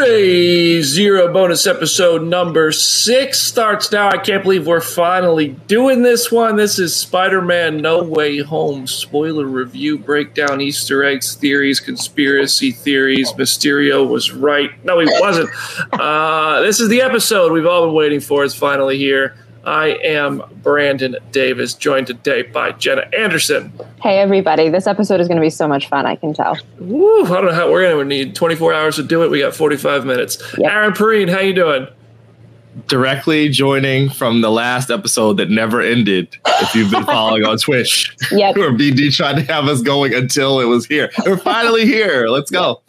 Zero bonus episode number six starts now. I can't believe we're finally doing this one. This is Spider Man No Way Home spoiler review, breakdown, Easter eggs, theories, conspiracy theories. Mysterio was right. No, he wasn't. Uh, this is the episode we've all been waiting for. It's finally here. I am Brandon Davis, joined today by Jenna Anderson. Hey, everybody. This episode is going to be so much fun, I can tell. Woo, I don't know how we're going to need 24 hours to do it. We got 45 minutes. Yep. Aaron Perine, how you doing? Directly joining from the last episode that never ended. If you've been following on Twitch, yep. where BD tried to have us going until it was here. We're finally here. Let's go.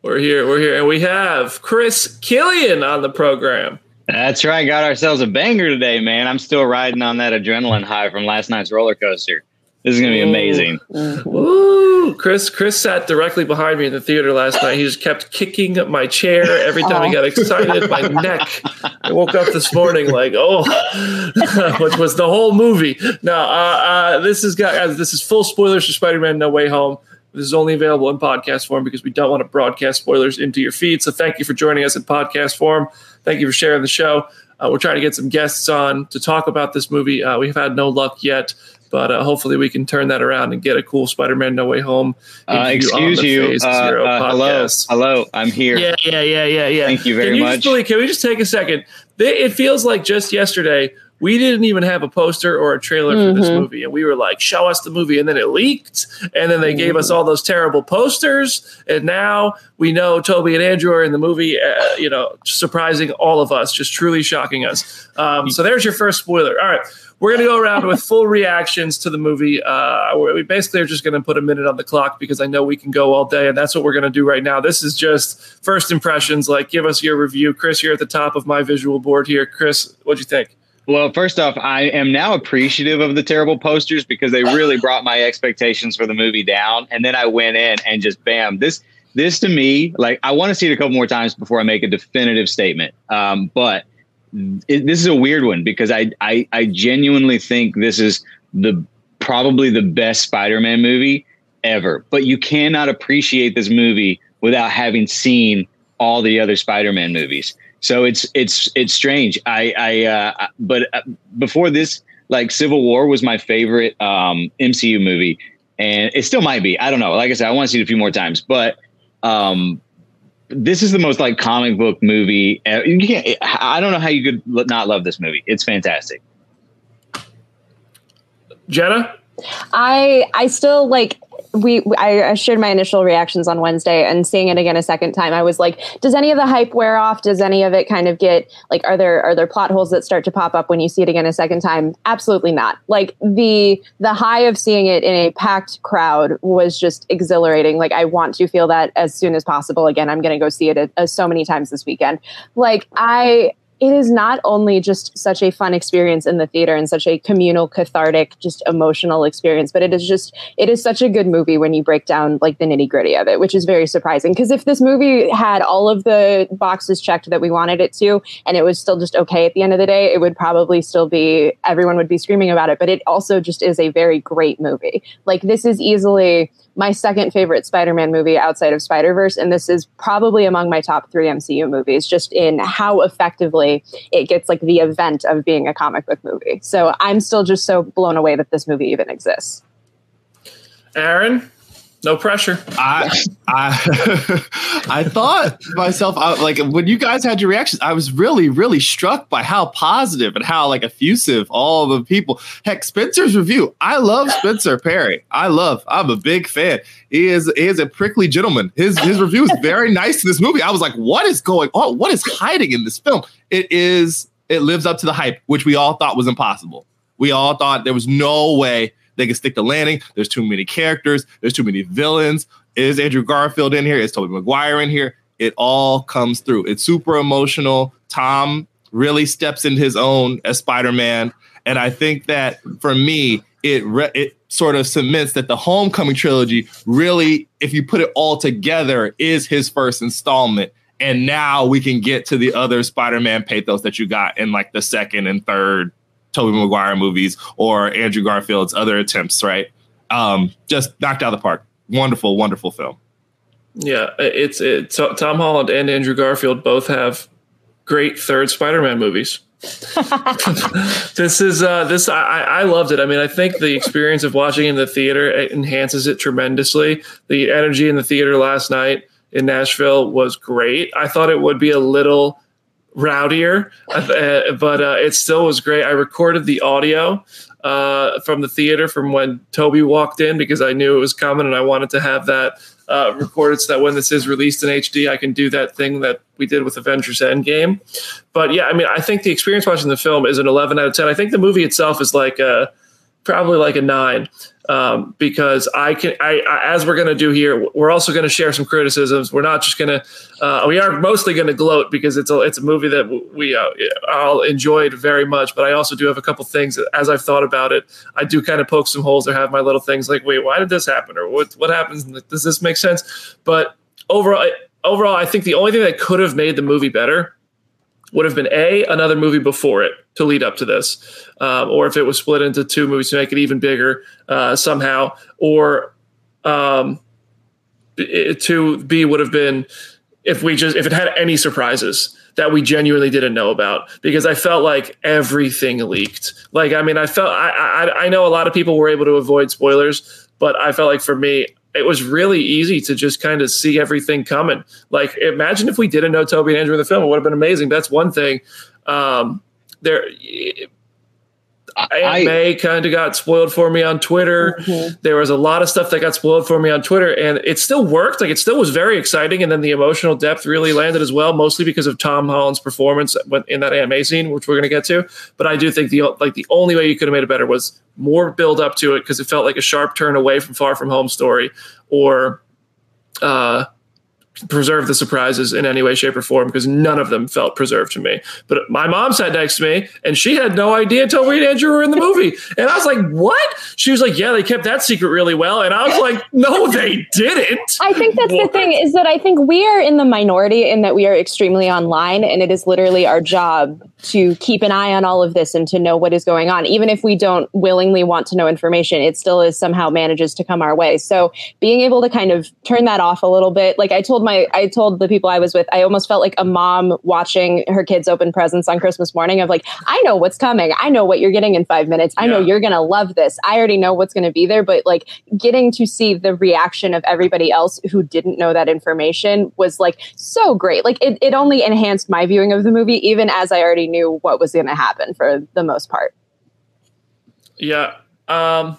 We're here. We're here, and we have Chris Killian on the program. That's right. Got ourselves a banger today, man. I'm still riding on that adrenaline high from last night's roller coaster. This is gonna be amazing. Ooh, Chris! Chris sat directly behind me in the theater last night. He just kept kicking my chair every time oh. he got excited. My neck. I woke up this morning like, oh, which was the whole movie. No, uh, uh, this is got uh, this is full spoilers for Spider-Man: No Way Home. This is only available in podcast form because we don't want to broadcast spoilers into your feed. So thank you for joining us in podcast form. Thank you for sharing the show. Uh, we're trying to get some guests on to talk about this movie. Uh, we've had no luck yet, but uh, hopefully we can turn that around and get a cool Spider-Man No Way Home. Uh, excuse you. Uh, uh, hello, hello. I'm here. Yeah, yeah, yeah, yeah, yeah. Thank you very can you much. Really, can we just take a second? It feels like just yesterday we didn't even have a poster or a trailer mm-hmm. for this mm-hmm. movie and we were like show us the movie and then it leaked and then they gave us all those terrible posters and now we know tobey and andrew are in the movie uh, you know surprising all of us just truly shocking us um, so there's your first spoiler all right we're going to go around with full reactions to the movie. Uh, we basically are just going to put a minute on the clock because I know we can go all day, and that's what we're going to do right now. This is just first impressions. Like, give us your review, Chris. You're at the top of my visual board here. Chris, what'd you think? Well, first off, I am now appreciative of the terrible posters because they really brought my expectations for the movie down. And then I went in and just bam, this this to me, like I want to see it a couple more times before I make a definitive statement. Um, but it, this is a weird one because I, I I genuinely think this is the probably the best Spider-Man movie ever. But you cannot appreciate this movie without having seen all the other Spider-Man movies. So it's it's it's strange. I I uh, but uh, before this, like Civil War was my favorite um, MCU movie, and it still might be. I don't know. Like I said, I want to see it a few more times, but um, this is the most like comic book movie. You can't. I don't know how you could not love this movie. It's fantastic. Jenna, I I still like we I shared my initial reactions on Wednesday and seeing it again a second time I was like does any of the hype wear off? Does any of it kind of get like are there are there plot holes that start to pop up when you see it again a second time? Absolutely not. Like the the high of seeing it in a packed crowd was just exhilarating. Like I want to feel that as soon as possible. Again I'm going to go see it a, a, so many times this weekend. Like I it is not only just such a fun experience in the theater and such a communal cathartic just emotional experience but it is just it is such a good movie when you break down like the nitty gritty of it which is very surprising. Because if this movie had all of the boxes checked that we wanted it to and it was still just okay at the end of the day it would probably still be everyone would be screaming about it but it also just is a very great movie. Like this is easily my second favorite Spider-Man movie outside of Spider-Verse, and this is probably among my top three MCU movies, just in how effectively it gets like the event of being a comic book movie. So I'm still just so blown away that this movie even exists. Aaron. No pressure. I I I thought myself I, like when you guys had your reactions, I was really really struck by how positive and how like effusive all the people. Heck, Spencer's review. I love Spencer Perry. I love. I'm a big fan. He is he is a prickly gentleman. His his review is very nice to this movie. I was like, what is going on? What is hiding in this film? It is. It lives up to the hype, which we all thought was impossible. We all thought there was no way they can stick the landing. There's too many characters. There's too many villains. Is Andrew Garfield in here? Is Tobey Maguire in here? It all comes through. It's super emotional. Tom really steps into his own as Spider-Man, and I think that for me, it re- it sort of cements that the Homecoming trilogy really, if you put it all together, is his first installment. And now we can get to the other Spider-Man pathos that you got in like the second and third Tobey Maguire movies or Andrew Garfield's other attempts, right? Um, just knocked out of the park. Wonderful, wonderful film. Yeah, it's it, Tom Holland and Andrew Garfield both have great third Spider-Man movies. this is uh, this I, I loved it. I mean, I think the experience of watching in the theater enhances it tremendously. The energy in the theater last night in Nashville was great. I thought it would be a little rowdier, uh, but uh, it still was great. I recorded the audio uh, from the theater from when Tobey walked in because I knew it was coming and I wanted to have that uh, recorded so that when this is released in HD, I can do that thing that we did with Avengers Endgame. But yeah, I mean, I think the experience watching the film is an 11 out of 10. I think the movie itself is like a probably like a nine um, because I can. I, I as we're going to do here, we're also going to share some criticisms. We're not just going to. Uh, we are mostly going to gloat because it's a it's a movie that we uh, all enjoyed very much. But I also do have a couple things as I've thought about it, I do kind of poke some holes or have my little things like, wait, why did this happen or what what happens? Does this make sense? But overall, overall, I think the only thing that could have made the movie better would have been a another movie before it to lead up to this, um, or if it was split into two movies to make it even bigger uh, somehow, or um, it, to B would have been if we just if it had any surprises that we genuinely didn't know about because I felt like everything leaked. Like I mean, I felt I I, I know a lot of people were able to avoid spoilers, but I felt like for me it was really easy to just kind of see everything coming. Like, imagine if we didn't know Tobey and Andrew in the film; it would have been amazing. That's one thing. Um, there, Aunt May kind of got spoiled for me on Twitter. Mm-hmm. There was a lot of stuff that got spoiled for me on Twitter, and it still worked. Like it still was very exciting, and then the emotional depth really landed as well, mostly because of Tom Holland's performance in that May scene, which we're going to get to. But I do think the like the only way you could have made it better was more build up to it because it felt like a sharp turn away from Far From Home story, or uh, preserve the surprises in any way, shape, or form because none of them felt preserved to me. But my mom sat next to me and she had no idea Tobey and Andrew were in the movie. And I was like, what? She was like, yeah, they kept that secret really well. And I was like, no, they didn't. I think that's what? the thing is that I think we are in the minority in that we are extremely online and it is literally our job to keep an eye on all of this and to know what is going on. Even if we don't willingly want to know information, it still is somehow manages to come our way. So being able to kind of turn that off a little bit, like I told my, I told the people I was with, I almost felt like a mom watching her kids open presents on Christmas morning of like, I know what's coming. I know what you're getting in five minutes. I yeah. know you're going to love this. I already know what's going to be there. But like getting to see the reaction of everybody else who didn't know that information was like so great. Like it, it only enhanced my viewing of the movie, even as I already knew what was going to happen for the most part. Yeah. Um,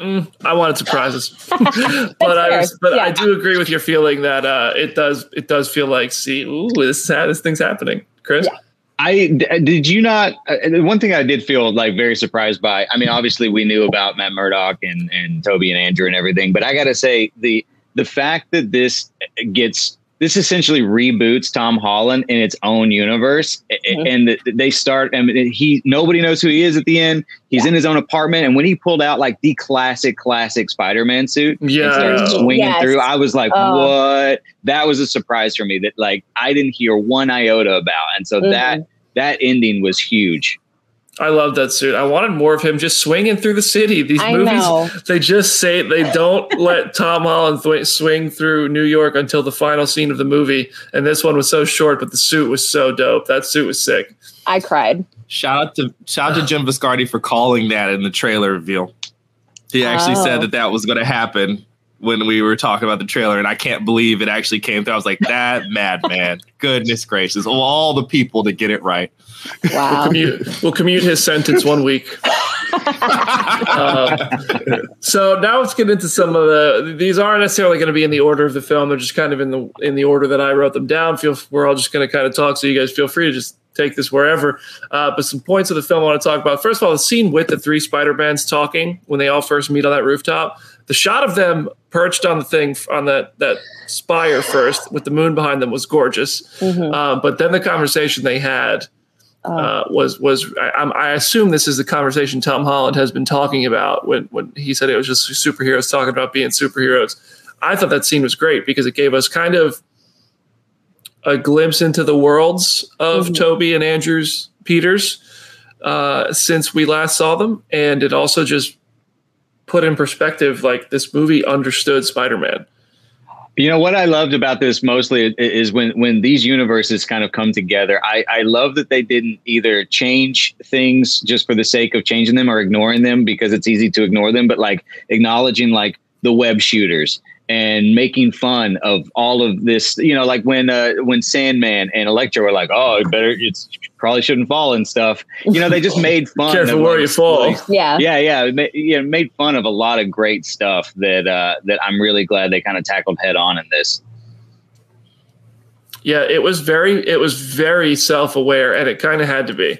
mm, I wanted surprises, but I was, but yeah. I do agree with your feeling that uh, it does it does feel like see, ooh, this this thing's happening, Chris. Yeah. I did you not? Uh, one thing I did feel like very surprised by. I mean, obviously we knew about Matt Murdock and and Tobey and Andrew and everything, but I got to say the the fact that this gets this essentially reboots Tom Holland in its own universe, mm-hmm. and they start. I mean, he nobody knows who he is at the end. He's yeah. in his own apartment, and when he pulled out like the classic, classic Spider-Man suit, yeah, and started swinging yes. through, I was like, oh. "What?" That was a surprise for me. That like I didn't hear one iota about, and so mm-hmm. that that ending was huge. I love that suit. I wanted more of him just swinging through the city. These I movies, know. they just say they don't let Tom Holland th- swing through New York until the final scene of the movie. And this one was so short, but the suit was so dope. That suit was sick. I cried. Shout out to shout out to Jim Viscardi for calling that in the trailer reveal. He actually oh. said that that was going to happen when we were talking about the trailer, and I can't believe it actually came through. I was like, that madman, goodness gracious, of all the people to get it right. Wow. We'll commute, we'll commute his sentence one week. Uh, so now let's get into some of the. These aren't necessarily going to be in the order of the film. They're just kind of in the in the order that I wrote them down. Feel we're all just going to kind of talk. So you guys feel free to just take this wherever. Uh, but some points of the film I want to talk about. First of all, the scene with the three Spider-Mans talking when they all first meet on that rooftop. The shot of them perched on the thing on that that spire first with the moon behind them was gorgeous. Mhm. Um, but then the conversation they had. Uh, was was I, I'm- assume this is the conversation Tom Holland has been talking about when when he said it was just superheroes talking about being superheroes. I thought that scene was great because it gave us kind of a glimpse into the worlds of Mhm. Tobey and Andrew's Peters uh, since we last saw them, and it also just put in perspective like this movie understood Spider-Man. You know what I loved about this mostly is when when these universes kind of come together. I I love that they didn't either change things just for the sake of changing them or ignoring them because it's easy to ignore them, but like acknowledging like the web shooters and making fun of all of this. You know, like when uh, when Sandman and Electro were like, "Oh, it better it's probably shouldn't fall and stuff." You know, they just made fun. Careful of, where you fall. like, Yeah. yeah, yeah, it ma- yeah, it made fun of a lot of great stuff that uh, that I'm really glad they kind of tackled head on in this. Yeah, it was very it was very self-aware, and it kind of had to be.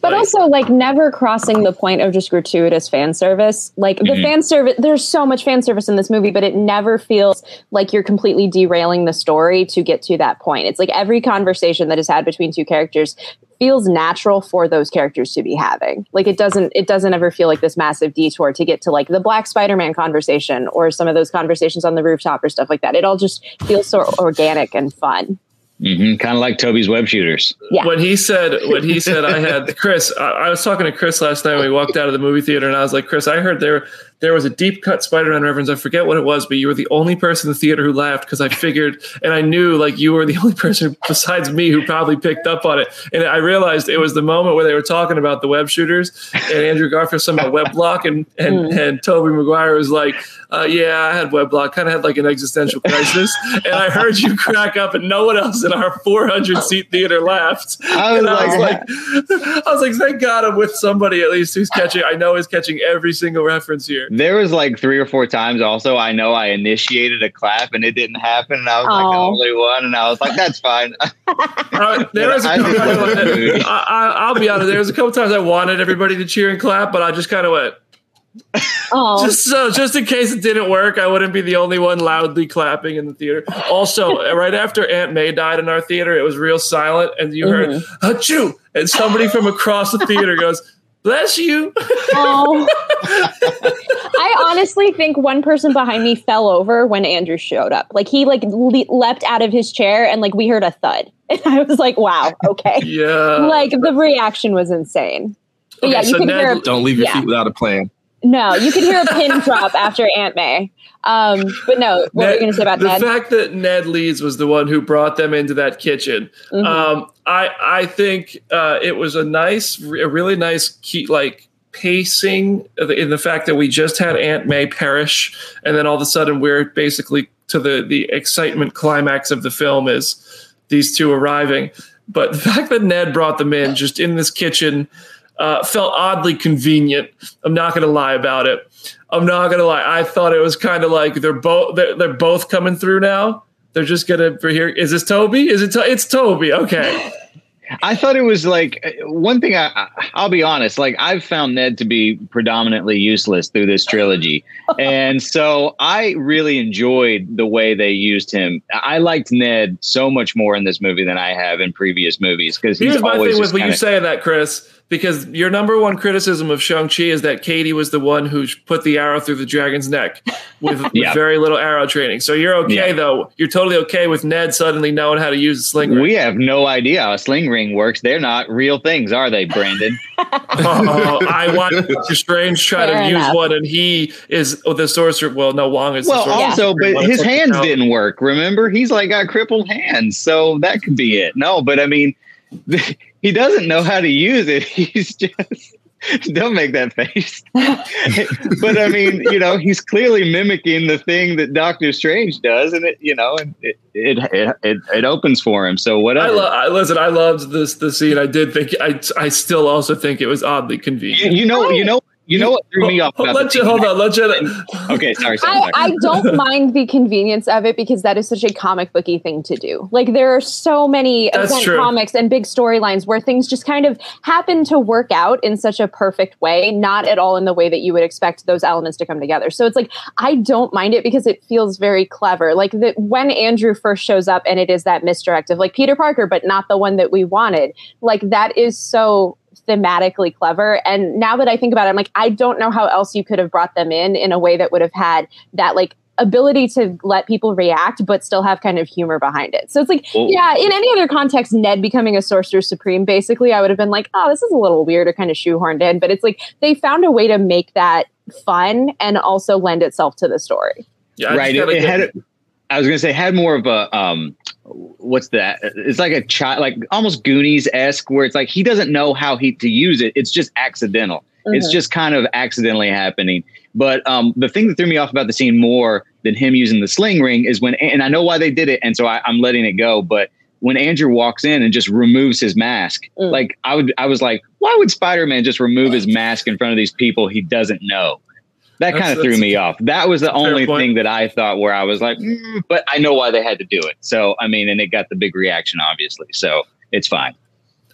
But Like- also, like, never crossing the point of just gratuitous fan service. Like, the Mhm. fan service, there's so much fan service in this movie, but it never feels like you're completely derailing the story to get to that point. It's like every conversation that is had between two characters feels natural for those characters to be having. Like, it doesn't, it doesn't ever feel like this massive detour to get to like the Black Spider Man conversation or some of those conversations on the rooftop or stuff like that. It all just feels so organic and fun. Hmm Kind of like Tobey's web shooters. Yeah. When he said when he said I had Chris, I, I was talking to Chris last night when we walked out of the movie theater, and I was like, Chris, I heard there there was a deep cut Spider-Man reference. I forget what it was, but you were the only person in the theater who laughed because I figured and I knew like you were the only person besides me who probably picked up on it. And I realized it was the moment where they were talking about the web shooters and Andrew Garfield about web block and and, and Tobey Maguire was like, uh, yeah, I had web block, kind of had like an existential crisis. and I heard you crack up and no one else in our 400 seat theater laughed. I was And I was like, like, I was like, thank God I'm with somebody at least who's catching. I know is catching every single reference here. there was like three or four times. Also, I know I initiated a clap and it didn't happen, and I was like the only one, and I was like, that's fine. Uh, there was a I couple times love the movie. I, I, I'll be honest. There was a couple times I wanted everybody to cheer and clap, but I just kind of went Oh, just so just in case it didn't work. I wouldn't be the only one loudly clapping in the theater. Also, right after Aunt May died in our theater, it was real silent, and you heard "achoo," and somebody from across the theater goes, "Bless you." Oh. I honestly think one person behind me fell over when Andrew showed up. Like he like le- leapt out of his chair and like we heard a thud. And I was like, wow, okay. yeah. like the reaction was insane. But Okay, yeah, you so can Ned- hear a, Don't leave your Yeah. feet without a plan. no, you can hear a pin drop after Aunt May. Um, but no, what were you going to say about that? the Ned? fact that Ned Leeds was the one who brought them into that kitchen. Mhm. Um, I I think uh, it was a nice, a really nice key, like pacing in the fact that we just had Aunt May perish, and then all of a sudden we're basically to the the excitement climax of the film is these two arriving. But the fact that Ned brought them in just in this kitchen uh, felt oddly convenient. I'm not going to lie about it. I'm not going to lie. I thought it was kind of like they're both they're, they're both coming through now. They're just gonna for here. Is this Tobey? Is it? To- it's Tobey. Okay. I thought it was like one thing. I, I'll be honest. Like I've found Ned to be predominantly useless through this trilogy, and so I really enjoyed the way they used him. I liked Ned so much more in this movie than I have in previous movies because he's Here's my always thing with what you kinda- saying that, Chris, because your number one criticism of Shang-Chi is that Katy was the one who put the arrow through the dragon's neck with, with very little arrow training. So you're okay, Yeah. though. You're totally okay with Ned suddenly knowing how to use a sling ring. We have no idea how a sling ring works. They're not real things, are they, Brandon? oh, I watched Doctor Strange try Fair to use one, and he is oh, the sorcerer. Well, no, Wong is well, the sorcerer. also, Supreme. but his hands didn't work. Remember, he's like got crippled hands, so that could be it. No, but I mean, he doesn't know how to use it. He's just Don't make that face. but I mean, you know, he's clearly mimicking the thing that Doctor Strange does, and it, you know, and it it it, it, it opens for him. So I, whatever. lo- I listen. I loved this the scene. I did think. I I still also think it was oddly you, convenient. you know, you know, you know what threw me off. About let the you, hold on. Let you. Okay, sorry. sorry, I. I don't mind the convenience of it because that is such a comic booky thing to do. Like there are so many That's event true. comics and big storylines where things just kind of happen to work out in such a perfect way, not at all in the way that you would expect those elements to come together. So it's like I don't mind it because it feels very clever. Like that when Andrew first shows up and it is that misdirect of like Peter Parker, but not the one that we wanted. Like that is so thematically clever. And now that I think about it, I'm like, I don't know how else you could have brought them in in a way that would have had that like ability to let people react, but still have kind of humor behind it. So it's like, Well- yeah, in any other context, Ned becoming a sorcerer supreme, basically, I would have been like, oh, this is a little weird or kind of shoehorned in. But it's like they found a way to make that fun and also lend itself to the story. Yeah, right. It, it had. I was gonna say had more of a um, what's that? It's like a child, like almost Goonies esque, where it's like he doesn't know how he to use it. It's just accidental. It's Mhm. just kind of accidentally happening. But um, the thing that threw me off about the scene more than him using the sling ring is when, and I know why they did it, and so I, I'm letting it go. But when Andrew walks in and just removes his mask, Mm. like I would, I was like, why would Spider-Man just remove his mask in front of these people he doesn't know? That kind of threw me off. That was the only point. thing that I thought where I was like, mm, but I know why they had to do it. So I mean, and it got the big reaction, obviously. So it's fine.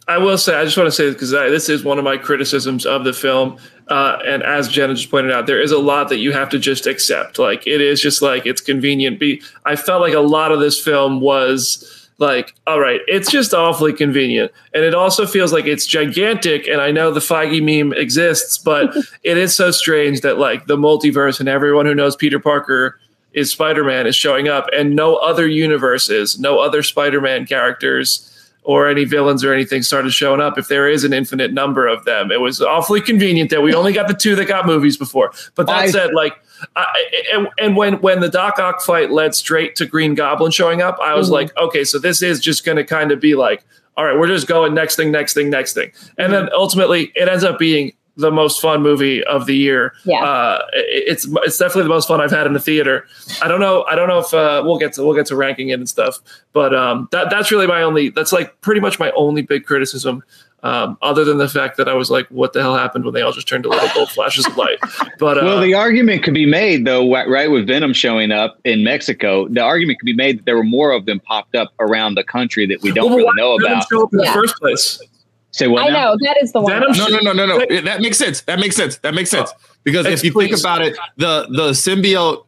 I will say, I just want to say this because this is one of my criticisms of the film, uh, and as Jenna just pointed out, there is a lot that you have to just accept. Like it is just like it's convenient. Be I felt like a lot of this film was like, all right, it's just awfully convenient, and it also feels like it's gigantic. And I know the Feige meme exists, but it is so strange that like the multiverse and everyone who knows Peter Parker is Spider-Man is showing up, and no other universes, no other Spider-Man characters or any villains or anything started showing up if there is an infinite number of them. It was awfully convenient that we only got the two that got movies before. But that I- said, like, I, and, and when when the Doc Ock fight led straight to Green Goblin showing up, I was Mhm. like, okay, so this is just going to kind of be like, all right, we're just going next thing, next thing, next thing, and then ultimately it ends up being the most fun movie of the year. Yeah. Uh, it's it's definitely the most fun I've had in the theater. I don't know. I don't know if uh, we'll get to we'll get to ranking it and stuff, but um, that that's really my only. That's like pretty much my only big criticism. Um, other than the fact that I was like, what the hell happened when they all just turned to little gold flashes of light? But uh, well, the argument could be made though, right, with Venom showing up in Mexico, the argument could be made that there were more of them popped up around the country that we don't well, really why know Venom about. show up in Yeah. the first place? Say what? I now? know that is the one. Venom No, no, no, no, no. That makes sense. That makes sense. That makes sense. Because if you think about it, the the symbiote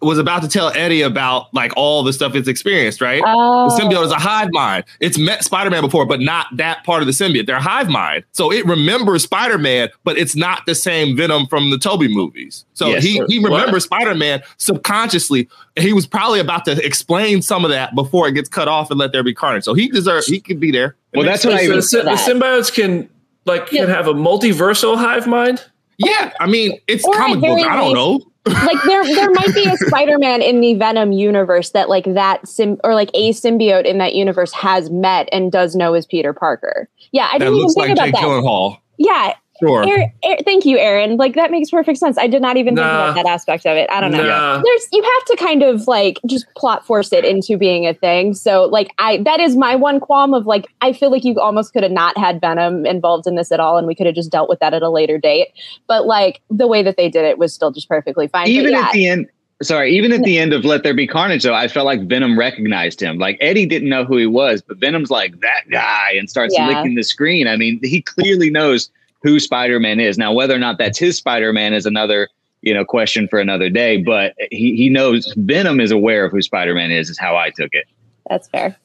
was about to tell Eddie about like all the stuff it's experienced, right? Oh. The symbiote is a hive mind. It's met Spider-Man before, but not that part of the symbiote. They're hive mind. So it remembers Spider-Man, but it's not the same Venom from the Tobey movies. So Yes, he, sir. he remembers Spider-Man subconsciously. And he was probably about to explain some of that before it gets cut off and let there be carnage. So he deserves he could be there. Well, that's what I So even. the, the symbiotes can like Yeah. can have a multiversal hive mind. Yeah, I mean, it's Or comic book. very I don't know. Like there there might be a Spider-Man in the Venom universe that like that sim or like a symbiote in that universe has met and does know is Peter Parker. Yeah, I That didn't even looks think like about Jake that. Gyllenhaal. Yeah, Sure. Aaron, Aaron- thank you, Aaron. Like that makes perfect sense. I did not even think about that aspect of it. I don't know. Nah. There's you have to kind of like just plot force it into being a thing. So like I that is my one qualm of like I feel like you almost could have not had Venom involved in this at all, and we could have just dealt with that at a later date. But like the way that they did it was still just perfectly fine. Even yeah, at the end sorry even at the end of let there be carnage though i felt like venom recognized him like eddie didn't know who he was but venom's like that guy and starts Yeah. licking the screen i mean he clearly knows who spider-man is now whether or not that's his spider-man is another you know question for another day but he, he knows venom is aware of who spider-man is is how i took it that's fair.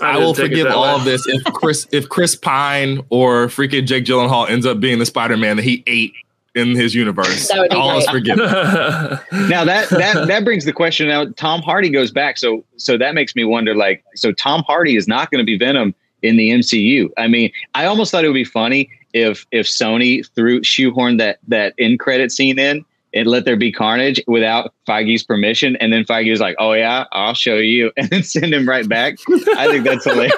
I, didn't will forgive all way. of this if Chris if Chris Pine or freaking Jake Gyllenhaal ends up being the Spider Man that he ate in his universe. That would be all is forgiven. now that that that brings the question now tom hardy goes back so so that makes me wonder like so tom hardy is not going to be venom in the mcu i mean i almost thought it would be funny if if sony threw shoehorned that that end credit scene in and let there be carnage without Feige's permission, and then Feige was like, "Oh yeah, I'll show you," and then send him right back. I think that's hilarious.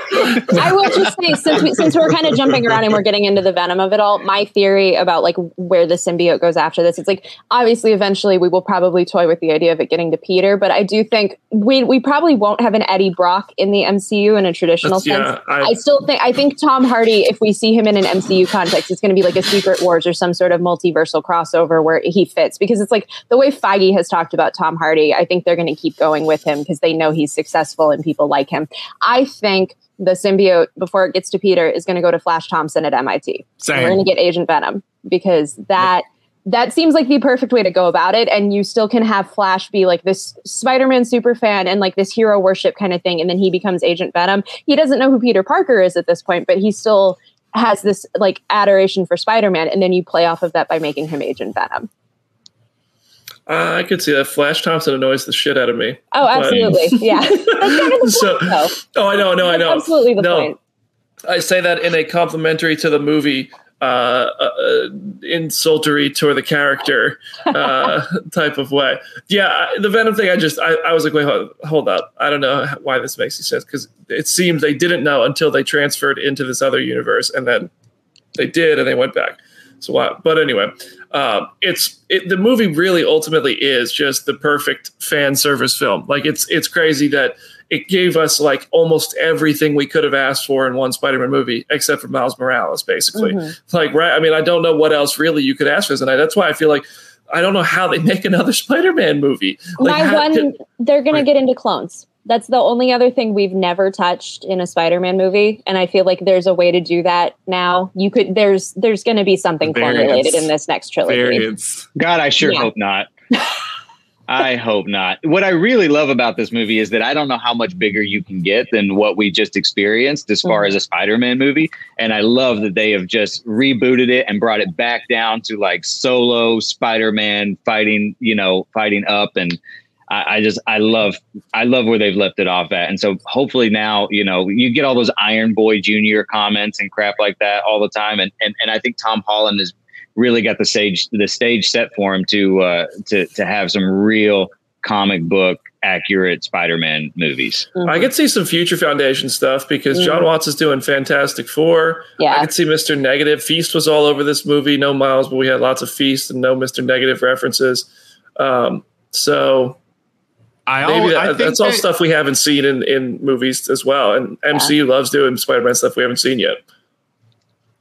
I will just say, since we, since we're kind of jumping around and we're getting into the venom of it all, my theory about like where the symbiote goes after this, it's like obviously eventually we will probably toy with the idea of it getting to Peter, but I do think we we probably won't have an Eddie Brock in the MCU in a traditional That's- sense. yeah, I- I still think I think Tom Hardy, if we see him in an MCU context, it's going to be like a Secret Wars or some sort of multiversal crossover where he fits. Because it's like the way Feige has talked about Tom Hardy, I think they're going to keep going with him because they know he's successful and people like him. I think the symbiote before it gets to Peter is going to go to Flash Thompson at MIT. We're going to get Agent Venom because that that seems like the perfect way to go about it and you still can have flash be like this spider-man super fan and like this hero worship kind of thing and then he becomes agent venom he doesn't know who peter parker is at this point but he still has this like adoration for spider-man and then you play off of that by making him agent venom Uh, I could see that. Flash Thompson annoys the shit out of me. oh But- absolutely yeah that's kind of the So- point though Oh, I know, no, I know. absolutely the no, point I say that in a complimentary to the movie, uh, uh, uh, insultery to the character uh, type of way. Yeah, the Venom thing. I just, I, I was like, wait, hold, hold up. I don't know why this makes any sense because it seems they didn't know until they transferred into this other universe, and then they did, and they went back. So why? But anyway, um, it's it, the movie really ultimately is just the perfect fan service film. Like it's it's crazy that it gave us like almost everything we could have asked for in one Spider-Man movie, except for Miles Morales, basically. Like, right? I mean, I don't know what else really you could ask for tonight. That's why I feel like I don't know how they make another Spider-Man movie. Like, my one could- they're Right. to get into clones that's the only other thing we've never touched in a spider-man movie and i feel like there's a way to do that now you could there's there's going to be something clone Variants. related in this next trilogy Variants. God, I sure Yeah. hope not. I hope not. What I really love about this movie is that I don't know how much bigger you can get than what we just experienced as far Mhm. as a Spider-Man movie. And I love that they have just rebooted it and brought it back down to like solo Spider-Man fighting, you know, fighting up. And I, I just I love I love where they've left it off at. And so hopefully now, you know, you get all those Iron Boy Junior comments and crap like that all the time. And and, and I think Tom Holland has really got the stage the stage set for him to uh, to to have some real comic book accurate Spider-Man movies. I could see some future Foundation stuff because Mm. Jon Watts is doing Fantastic Four. Yeah. I yeah could see Mr. Negative. Feast was all over this movie. No Miles, but we had lots of Feast and no Mr. Negative references. Um, so I, maybe always, that, that's all that- stuff we haven't seen in, in movies as well. And MCU loves doing Spider-Man stuff we haven't seen yet.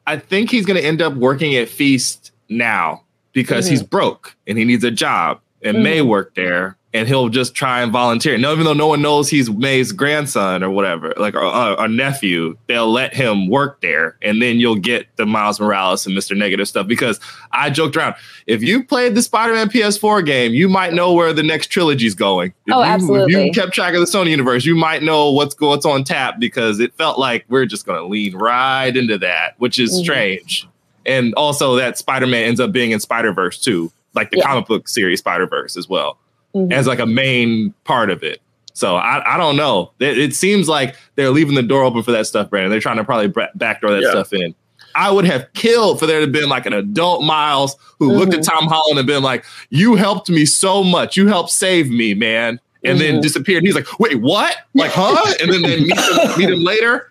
I think he's going to end up working at Feast now because Mhm. he's broke and he needs a job. And May Mhm. worked there, and he'll just try and volunteer. No, even though no one knows he's May's grandson or whatever, like or nephew, they'll let him work there, and then you'll get the Miles Morales and Mister Negative stuff. Because I joked around, if you played the Spider-Man PS4 game, you might know where the next trilogy's going. If Oh, you, If you kept track of the Sony universe, you might know what's what's on tap because it felt like we're just going to lean right into that, which is Mhm. strange. And also that Spider-Man ends up being in Spider-Verse too, like the Yeah. comic book series Spider-Verse as well, Mhm. as like a main part of it. So I, I don't know. It, it seems like they're leaving the door open for that stuff, Brandon. They're trying to probably backdoor that Yeah. stuff in. I would have killed for there to have been like an adult Miles who looked at Tom Holland and been like, "You helped me so much. You helped save me, man." And then Mhm. disappeared. He's like, "Wait, what? Like, huh?" And then they meet him, meet him later.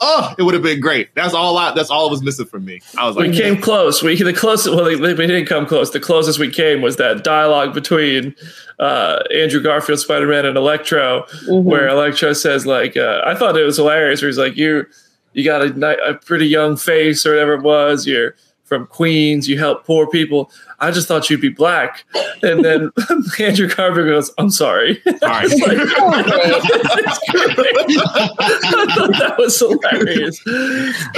Oh, it would have been great. That's all. I, that's all was missing from me. I was like, We like, came close. We the closest. Well, we didn't come close. The closest we came was that dialogue between uh, Andrew Garfield, Spider Man, and Electro, Mhm. where Electro says, "Like, uh, I thought it was hilarious." Where he's like, "You, you got a, a pretty young face, or whatever it was. You're from Queens. You help poor people. I just thought you'd be black." And then Andrew Garfield goes, "I'm sorry." "All right." Oh, great. I thought that was hilarious.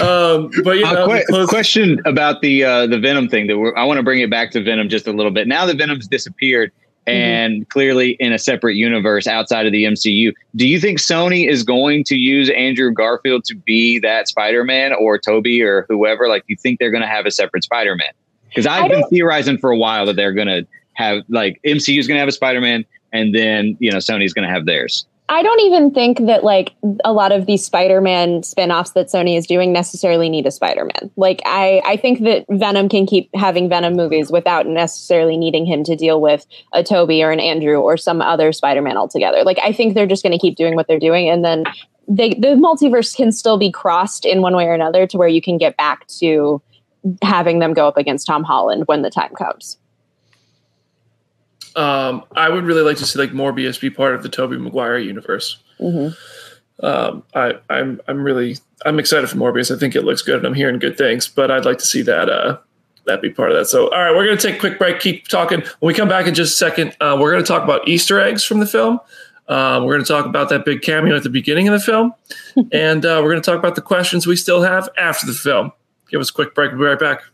Um, but you Uh, que- close- question about the uh, the Venom thing. That we're, I want to bring it back to Venom just a little bit. Now that Venom's disappeared Mm-hmm. and clearly in a separate universe outside of the MCU, do you think Sony is going to use Andrew Garfield to be that Spider Man or Tobey or whoever? Like, you think they're going to have a separate Spider Man? Because I I've been don't- theorizing for a while that they're going to have like MCU is going to have a Spider Man, and then you know Sony's going to have theirs. I don't even think that like a lot of these Spider-Man spin-offs that Sony is doing necessarily need a Spider-Man. Like I I think that Venom can keep having Venom movies without necessarily needing him to deal with a Tobey or an Andrew or some other Spider-Man altogether. Like I think they're just going to keep doing what they're doing and then they the multiverse can still be crossed in one way or another to where you can get back to having them go up against Tom Holland when the time comes. Um, I would really like to see like Morbius be part of the Tobey Maguire universe. Mm-hmm. Um, I, I'm I'm really I'm excited for Morbius. I think it looks good, and I'm hearing good things. But I'd like to see that uh, that be part of that. So, all right, we're gonna take a quick break. Keep talking. When we come back in just a second, uh, we're gonna talk about Easter eggs from the film. Um, we're going to talk about that big cameo at the beginning of the film, and uh, we're going to talk about the questions we still have after the film. Give us a quick break. We'll be right back.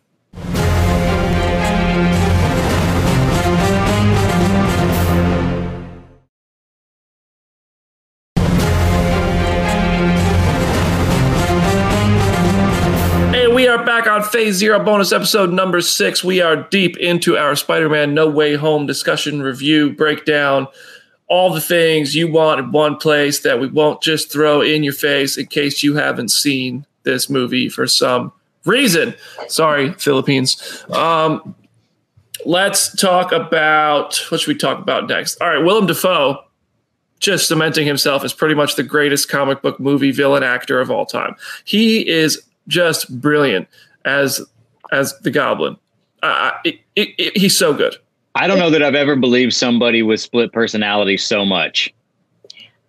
Are back on Phase Zero bonus episode number six. We are deep into our Spider Man No Way Home discussion, review, breakdown, all the things you want in one place that we won't just throw in your face in case you haven't seen this movie for some reason. Sorry, Philippines. Um, let's talk about what should we talk about next? All right, Willem Dafoe just cementing himself as pretty much the greatest comic book movie villain actor of all time. He is just brilliant as as the Goblin. Uh, it, it, it, he's so good. I don't know that I've ever believed somebody with split personality so much.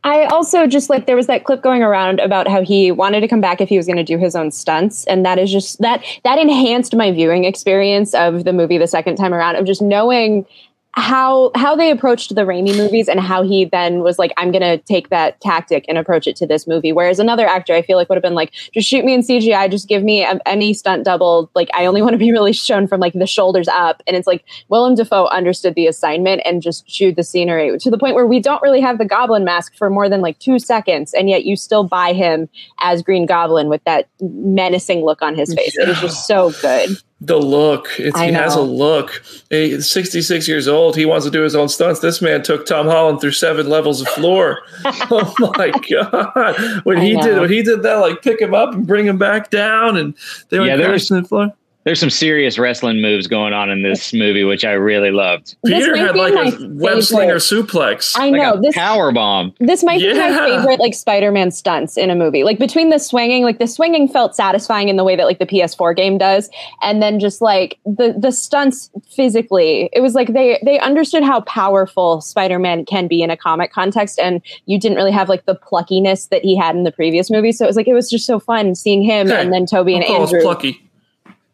I also just like there was that clip going around about how he wanted to come back if he was going to do his own stunts, and that is just that that enhanced my viewing experience of the movie the second time around of just knowing how how they approached the Raimi movies and how he then was like, I'm gonna take that tactic and approach it to this movie. Whereas another actor, I feel like would have been like, just shoot me in CGI, just give me a, any stunt double. Like I only want to be really shown from like the shoulders up. And it's like Willem Dafoe understood the assignment and just chewed the scenery to the point where we don't really have the Goblin mask for more than like two seconds, and yet you still buy him as Green Goblin with that menacing look on his face. Yeah. It was just so good the look. It's, he has a look. He's 66 years old. He wants to do his own stunts. This man took Tom Holland through seven levels of floor. oh my god! When I he know. did when he did that, like pick him up and bring him back down, and they were yeah, crashing the floor there's some serious wrestling moves going on in this movie, which I really loved. Peter had like a web slinger suplex. I know like this power bomb. This might yeah. be my favorite like Spider-Man stunts in a movie. Like between the swinging, like the swinging felt satisfying in the way that like the PS4 game does, and then just like the the stunts physically, it was like they they understood how powerful Spider-Man can be in a comic context, and you didn't really have like the pluckiness that he had in the previous movie. So it was like it was just so fun seeing him hey, and then Tobey and Andrew. Plucky.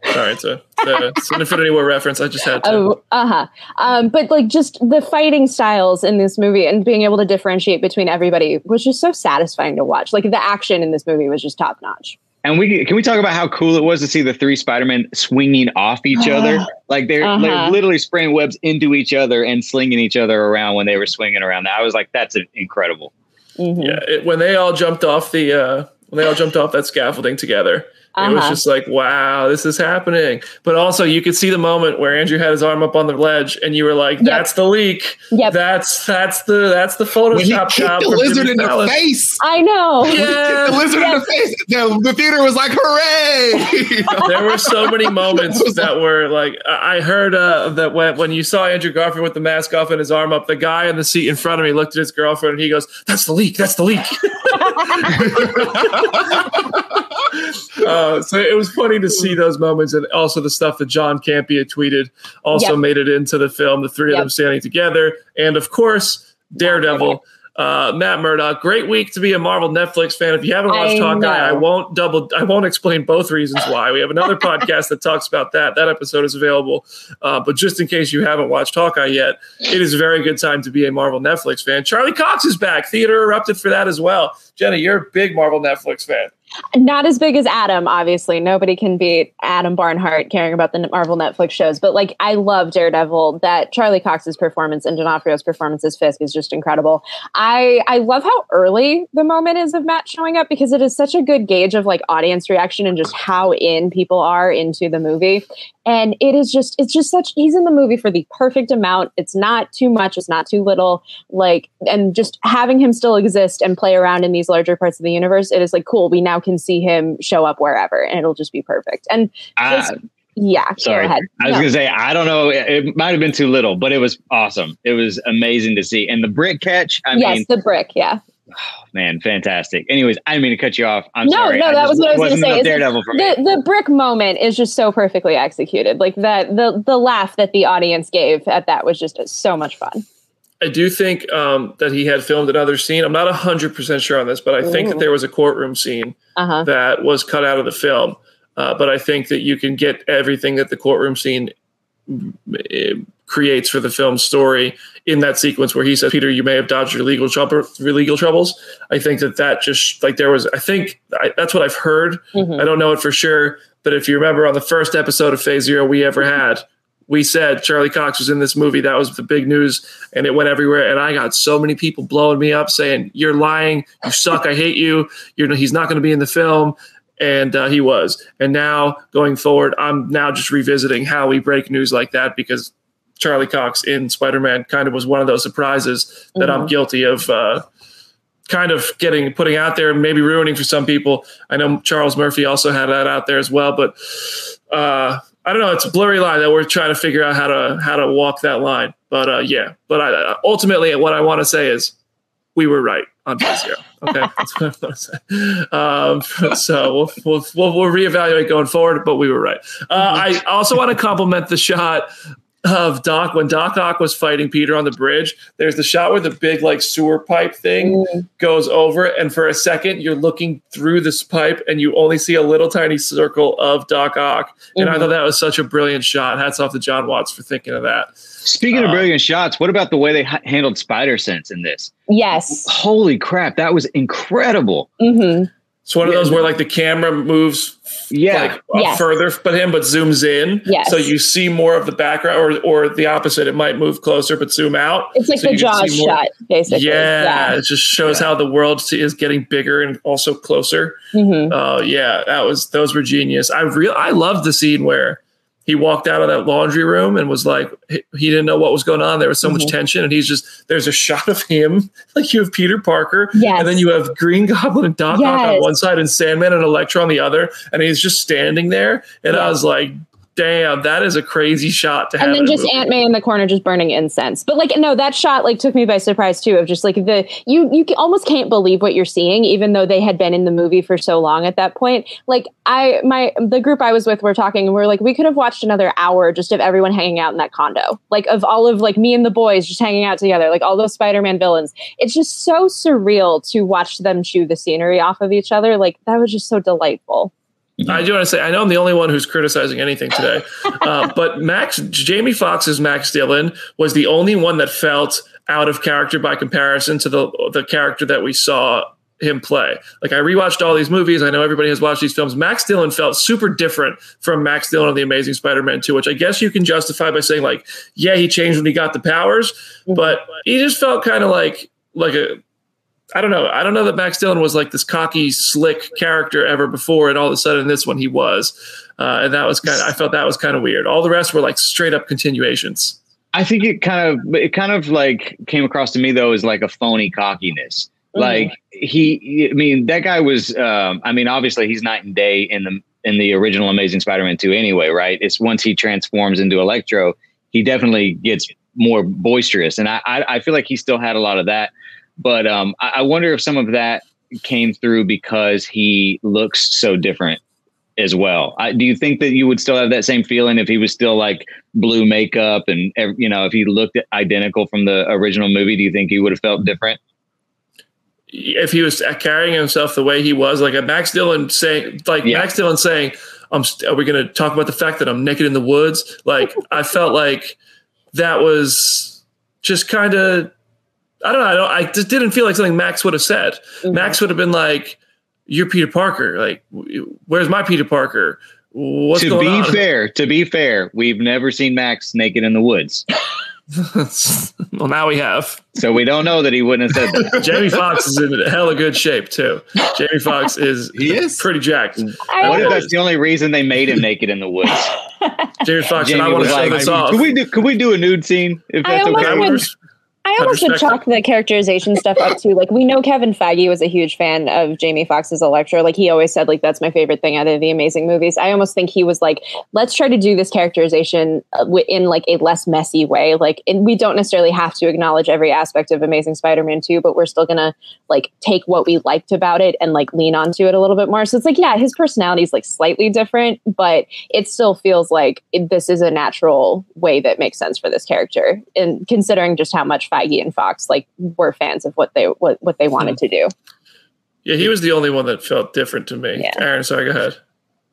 Sorry, it's a, it's an Infinity War reference. I just had to. Oh, uh huh. Um, but like just the fighting styles in this movie and being able to differentiate between everybody was just so satisfying to watch. Like the action in this movie was just top notch. And we can we talk about how cool it was to see the three Spider-Men swinging off each other, like they're, uh-huh. they're literally spraying webs into each other and slinging each other around when they were swinging around. I was like, that's incredible. Mm-hmm. Yeah, it, when they all jumped off the uh, when they all jumped off that scaffolding together uh-huh. It was uh-huh. just like, wow, this is happening. But also, you could see the moment where Andrew had his arm up on the ledge, and you were like, "That's yep. the leak. Yep. That's that's the that's the Photoshop job." The lizard in the face. I know. Yeah, the lizard yes. in the face. The, the, theater was like, "Hooray!" there were so many moments that were like, I heard uh, that when when you saw Andrew Garfield with the mask off and his arm up, the guy in the seat in front of me looked at his girlfriend and he goes, "That's the leak. That's the leak." uh, so it was funny to see those moments, and also the stuff that John Campea tweeted also yep. made it into the film. The three yep. of them standing together, and of course, Daredevil. Uh, Matt Murdock, great week to be a Marvel Netflix fan. If you haven't watched I Hawkeye, I won't double, I won't explain both reasons why. We have another podcast that talks about that. That episode is available. Uh, but just in case you haven't watched Hawkeye yet, it is a very good time to be a Marvel Netflix fan. Charlie Cox is back. Theater erupted for that as well. Jenna, you're a big Marvel Netflix fan. Not as big as Adam, obviously. Nobody can beat Adam Barnhardt caring about the Marvel Netflix shows. But like, I love Daredevil. That Charlie Cox's performance and D'Onofrio's performance as Fisk is just incredible. I I love how early the moment is of Matt showing up because it is such a good gauge of like audience reaction and just how in people are into the movie. And it is just it's just such he's in the movie for the perfect amount. It's not too much. It's not too little. Like and just having him still exist and play around in these larger parts of the universe. It is like cool. We now can see him show up wherever, and it'll just be perfect. And Uh, yeah, sorry, go ahead. I was No. gonna say I don't know. It, might have been too little, but it was awesome. It was amazing to see, and the brick catch. I yes, mean, the brick. Yeah, man, fantastic. Anyways, I didn't mean to cut you off. I'm no, sorry. no, that was what I was going to say. Daredevil for me. the the brick moment is just so perfectly executed. Like that, the the laugh that the audience gave at that was just so much fun. I do think um, that he had filmed another scene. I'm not 100% sure on this, but I think that there was a courtroom scene Uh huh. that was cut out of the film. Uh, but I think that you can get everything that the courtroom scene eh, creates for the film story in that sequence where he says, "Peter, you may have dodged your legal trouble, your legal troubles." I think that that just like there was. I think I, that's what I've heard. Mhm. I don't know it for sure, but if you remember on the first episode of Phase Zero we ever had, we said Charlie Cox was in this movie. That was the big news, and it went everywhere. And I got so many people blowing me up saying, "You're lying. You suck. I hate you. You're he's not going to be in the film." And uh, he was. And now going forward, I'm now just revisiting how we break news like that because Charlie Cox in Spider Man kind of was one of those surprises that I'm guilty of. Uh, kind of getting putting out there and maybe ruining for some people. I know Charles Murphy also had that out there as well, but uh, I don't know. It's a blurry line that we're trying to figure out how to how to walk that line. But uh, yeah, but I, ultimately, what I want to say is we were right on Zero. Okay, that's what I want to say. Um, so we'll, we'll we'll we'll reevaluate going forward, but we were right. Uh, I also want to compliment the shot of Doc when Doc Ock was fighting Peter on the bridge. There's the shot where the big like sewer pipe thing goes over, and for a second you're looking through this pipe, and you only see a little tiny circle of Doc Ock. And I Mhm. thought that was such a brilliant shot. Hats off to Jon Watts for thinking of that. Speaking of Uh, brilliant shots, what about the way they ha- handled Spider Sense in this? Yes. Holy crap, that was incredible. hmm It's one of those where like the camera moves Yeah. like Yes. further but him but zooms in Yes. so you see more of the background or or the opposite it might move closer but zoom out It's like So the you can Jaws see more- shot, basically. yeah, it just shows how the world is getting bigger and also closer oh yeah that was those were genius i real i love the scene where he walked out of that laundry room and was like he, didn't know what was going on there was so much Mhm. tension and he's just there's a shot of him like you have peter parker Yes. and then you have Green Goblin and Doc Ock on one side and Sandman and Electro on the other, and he's just standing there. And I was like, "Damn, that is a crazy shot to have." and then just. Aunt May in the corner just burning incense. But like no, that shot like took me by surprise too. Of just like the you you almost can't believe what you're seeing, even though they had been in the movie for so long at that point. Like I my the group I was with were talking and we are like we could have watched another hour just of everyone hanging out in that condo, like of all of like me and the boys just hanging out together, like all those Spider-Man villains. It's just so surreal to watch them chew the scenery off of each other. Like that was just so delightful. I do want to say I know I'm the only one who's criticizing anything today, uh, but Max Jamie Foxx's Max Dillon was the only one that felt out of character by comparison to the the character that we saw him play. Like I rewatched all these movies. I know everybody has watched these films. Max Dillon felt super different from Max Dillon on The Amazing Spider-Man 2, which I guess you can justify by saying like, yeah, he changed when he got the powers, but he just felt kind of like like a I don't know. I don't know that Max Dillon was like this cocky, slick character ever before, and all of a sudden, this one he was, uh, and that was kind. Of, I felt that was kind of weird. All the rest were like straight up continuations. I think it kind of it kind of like came across to me though as like a phony cockiness. Mhm. Like he, I mean, that guy was. Um, I mean, obviously he's night and day in the in the original Amazing Spider-Man two. Anyway, right? It's once he transforms into Electro, he definitely gets more boisterous, and I I, I feel like he still had a lot of that. But um, I, I wonder if some of that came through because he looks so different as well. I, do you think that you would still have that same feeling if he was still like blue makeup and you know if he looked identical from the original movie? Do you think he would have felt different? If he was carrying himself the way he was, like a Max Dillon saying, like Yeah. Max Dillon saying, "I'm." St- are we going to talk about the fact that I'm naked in the woods? Like I felt like that was just kind of. I don't know. I, don't, I just didn't feel like something Max would have said. Mhm. Max would have been like, you're Peter Parker. Like, where's my Peter Parker? What's to going be on? fair, to be fair, we've never seen Max naked in the woods, well, now we have. so we don't know that he wouldn't have said that. Jamie Foxx is in hella good shape too. Jamie Foxx is He is. pretty jacked. I What if that's the only reason they made him naked in the woods? Jamie Foxx and I want to show like, this off. "Could we do? Could we do a nude scene if that's almost okay?" would- Res- I almost would chalk the characterization stuff up to like we know Kevin Feige was a huge fan of Jamie Foxx's Electro. Like he always said, like that's my favorite thing out of the Amazing movies. I almost think he was like, let's try to do this characterization uh, in like a less messy way. Like, and we don't necessarily have to acknowledge every aspect of Amazing Spider-Man 2, but we're still gonna like take what we liked about it and like lean onto it a little bit more. So it's like, yeah, his personality is like slightly different, but it still feels like this is a natural way that makes sense for this character. And considering just how much Feige and Foxx like were fans of what they what, what they wanted to do. Yeah, he was the only one that felt different to me. Yeah. Aaron, sorry, go ahead.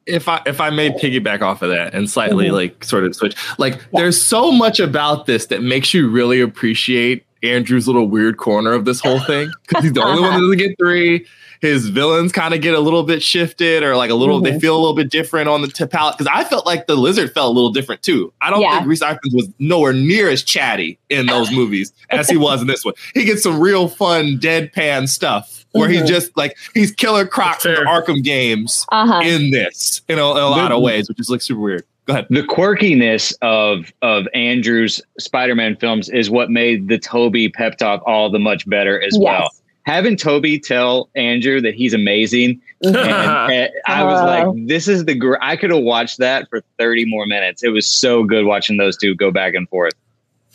if I if I may piggyback off of that and slightly Mhm. like sort of switch, like there's so much about this that makes you really appreciate Andrew's little weird corner of this whole thing because he's the only one that doesn't get three. His villains kind of get a little bit shifted or like a little, they Mhm. feel a little bit different on the t- palette. Because I felt like the lizard felt a little different too. I don't Yeah. think Rhys Ifans was nowhere near as chatty in those movies as he was in this one. He gets some real fun deadpan stuff where Mhm. he just like he's Killer Croc from the Arkham games Uh-huh. in this in a, in a lot of ways, which is like super weird. Go ahead. the quirkiness of of Andrew's Spider-Man films is what made the Tobey pep talk all the much better as well. Yes. Having Tobey tell Andrew that he's amazing, and, and I was like, "This is the gr- I could have watched that for thirty more minutes. It was so good watching those two go back and forth.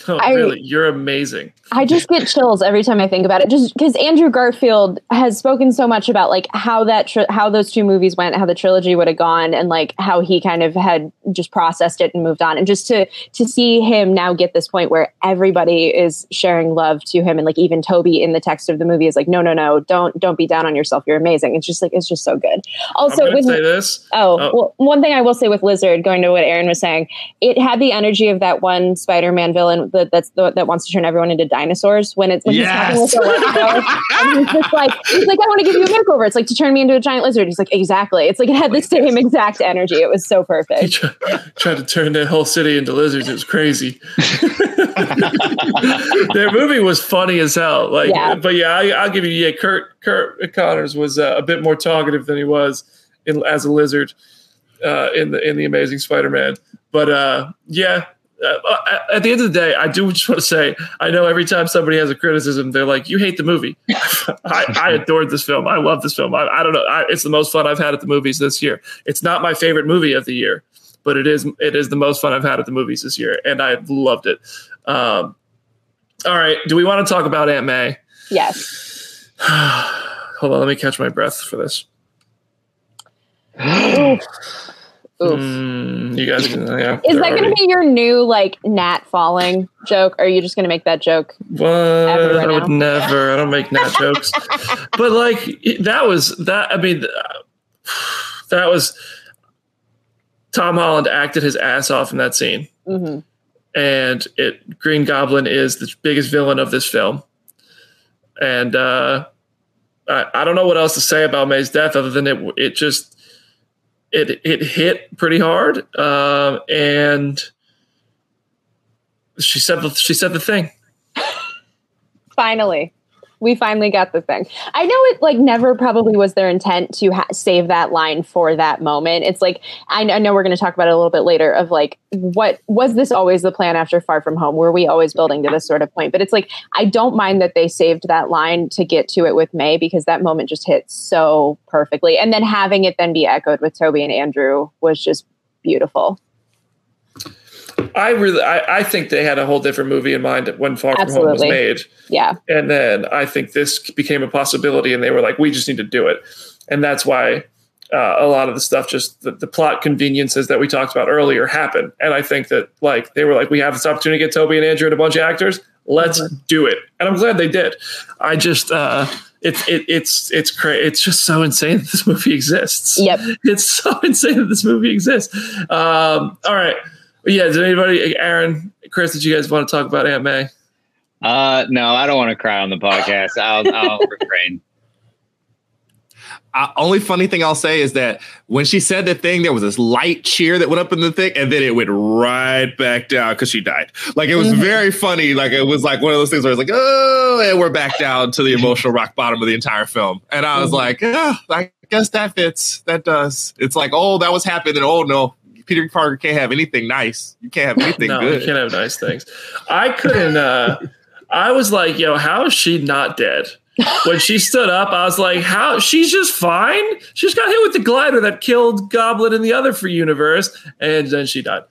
Oh, I- really? You're amazing. I just get chills every time I think about it. Just because Andrew Garfield has spoken so much about like how that tri- how those two movies went, how the trilogy would have gone, and like how he kind of had just processed it and moved on. And just to to see him now get this point where everybody is sharing love to him, and like even Tobey in the text of the movie is like, no, no, no, don't don't be down on yourself. You're amazing. It's just like it's just so good. Also, with this. Oh, Oh. well, one thing I will say with Lizard, going to what Aaron was saying, it had the energy of that one Spider-Man villain that that's the, that wants to turn everyone into dinosaurs. When it's when he's talking with Yes. Electro, and he's just like he's like, I want to give you a makeover. It's like to turn me into a giant lizard. He's like, exactly. It's like it had the same exact energy. It was so He perfect. tried, tried to turn that whole city into lizards. It was crazy. Their movie was funny as hell. Like, Yeah. but yeah, I, I'll give you. Yeah, Curt Curt Connors was uh, a bit more talkative than he was in, as a lizard uh, in the in the Amazing Spider-Man. But uh, yeah, at the end of the day, I do just want to say I know every time somebody has a criticism, they're like, "You hate the movie." I, I adored this film. I love this film. I, I don't know. I, it's the most fun I've had at the movies this year. It's not my favorite movie of the year, but it is. It is the most fun I've had at the movies this year, and I loved it. Um, all right, do we want to talk about Aunt May? Yes. Hold on, let me catch my breath for this. Oof. Mm, you guys, can, yeah. Is that going to be your new like gnat falling joke? Or are you just going to make that joke? Everywhere I would now? never. I don't make nat jokes. But like that was that. I mean, that was Tom Holland acted his ass off in that scene, hmm and it Green Goblin is the biggest villain of this film, and uh, I, I don't know what else to say about May's death other than it it just it it hit pretty hard, um, and she said she said the thing. Finally, we finally got the thing. I know it like never probably was their intent to ha- save that line for that moment. It's like I, I know we're going to talk about it a little bit later. Of like, what was this always the plan after Far From Home? Were we always building to this sort of point? But it's like I don't mind that they saved that line to get to it with May because that moment just hit so perfectly, and then having it then be echoed with Tobey and Andrew was just beautiful. I really, I, I think they had a whole different movie in mind when Far From Home was made, Yeah, and then I think this became a possibility, and they were like, "We just need to do it," and that's why uh, a lot of the stuff, just the, the plot conveniences that we talked about earlier, happen. And I think that like they were like, "We have this opportunity to get Tobey and Andrew and a bunch of actors. Let's do it," and I'm glad they did. I just, uh, it's it, it's it's crazy. It's just so insane that this movie exists. Yep. it's so insane that this movie exists. Um, all right. Yeah, does anybody, Aaron, Chris, did you guys want to talk about Aunt May? Uh, no, I don't want to cry on the podcast. I'll, I'll refrain. Uh, only funny thing I'll say is that when she said the thing, there was this light cheer that went up in the thing, and then it went right back down because she died. Like it was mm-hmm. very funny. Like it was like one of those things where it's like, oh, and we're back down to the emotional rock bottom of the entire film. And I was mm-hmm. like, yeah, I guess that fits. That does. It's like, oh, that was happening. Oh no, Peter Parker can't have anything nice. You can't have anything no, good. You can't have nice things. I couldn't. uh I was like, yo, how is she not dead? when she stood up, I was like, "How? She's just fine. She just got hit with the glider that killed Goblin in the other free universe, and then she died."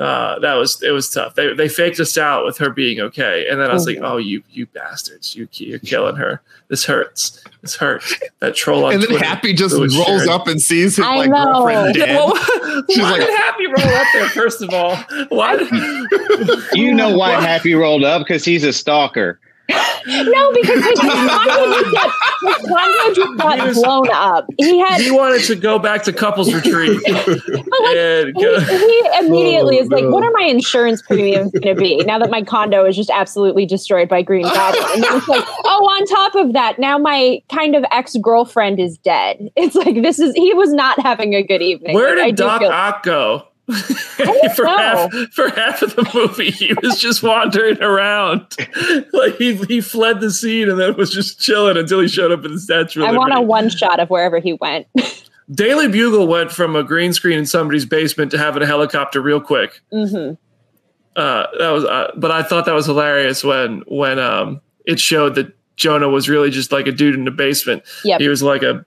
Uh, that was it was tough. They they faked us out with her being okay, and then I was like, "Oh, you you bastards! You you're killing her. This hurts. This hurts." That troll on and then Twitter Happy just rolls sharing. up and sees his I like know. girlfriend dead. Well, why like, did Happy roll up there? First of all, why? you know why Happy rolled up because he's a stalker no, because his condo just got, his condo just got was, blown up. He had he wanted to go back to couples retreat. like, he, he, immediately oh, is like, oh, no. "What are my insurance premiums going to be now that my condo is just absolutely destroyed by Green Goblin?" And then it's like, "Oh, on top of that, now my kind of ex girlfriend is dead." It's like this is he was not having a good evening. Where like, did Doc Ock go? for half for half of the movie, he was just wandering around, like he he fled the scene and then was just chilling until he showed up in the statue. I want a one shot of wherever he went. Daily Bugle went from a green screen in somebody's basement to having a helicopter real quick. Mm-hmm. Uh, that was, uh, but I thought that was hilarious when when um, it showed that Jonah was really just like a dude in the basement. Yep. he was like a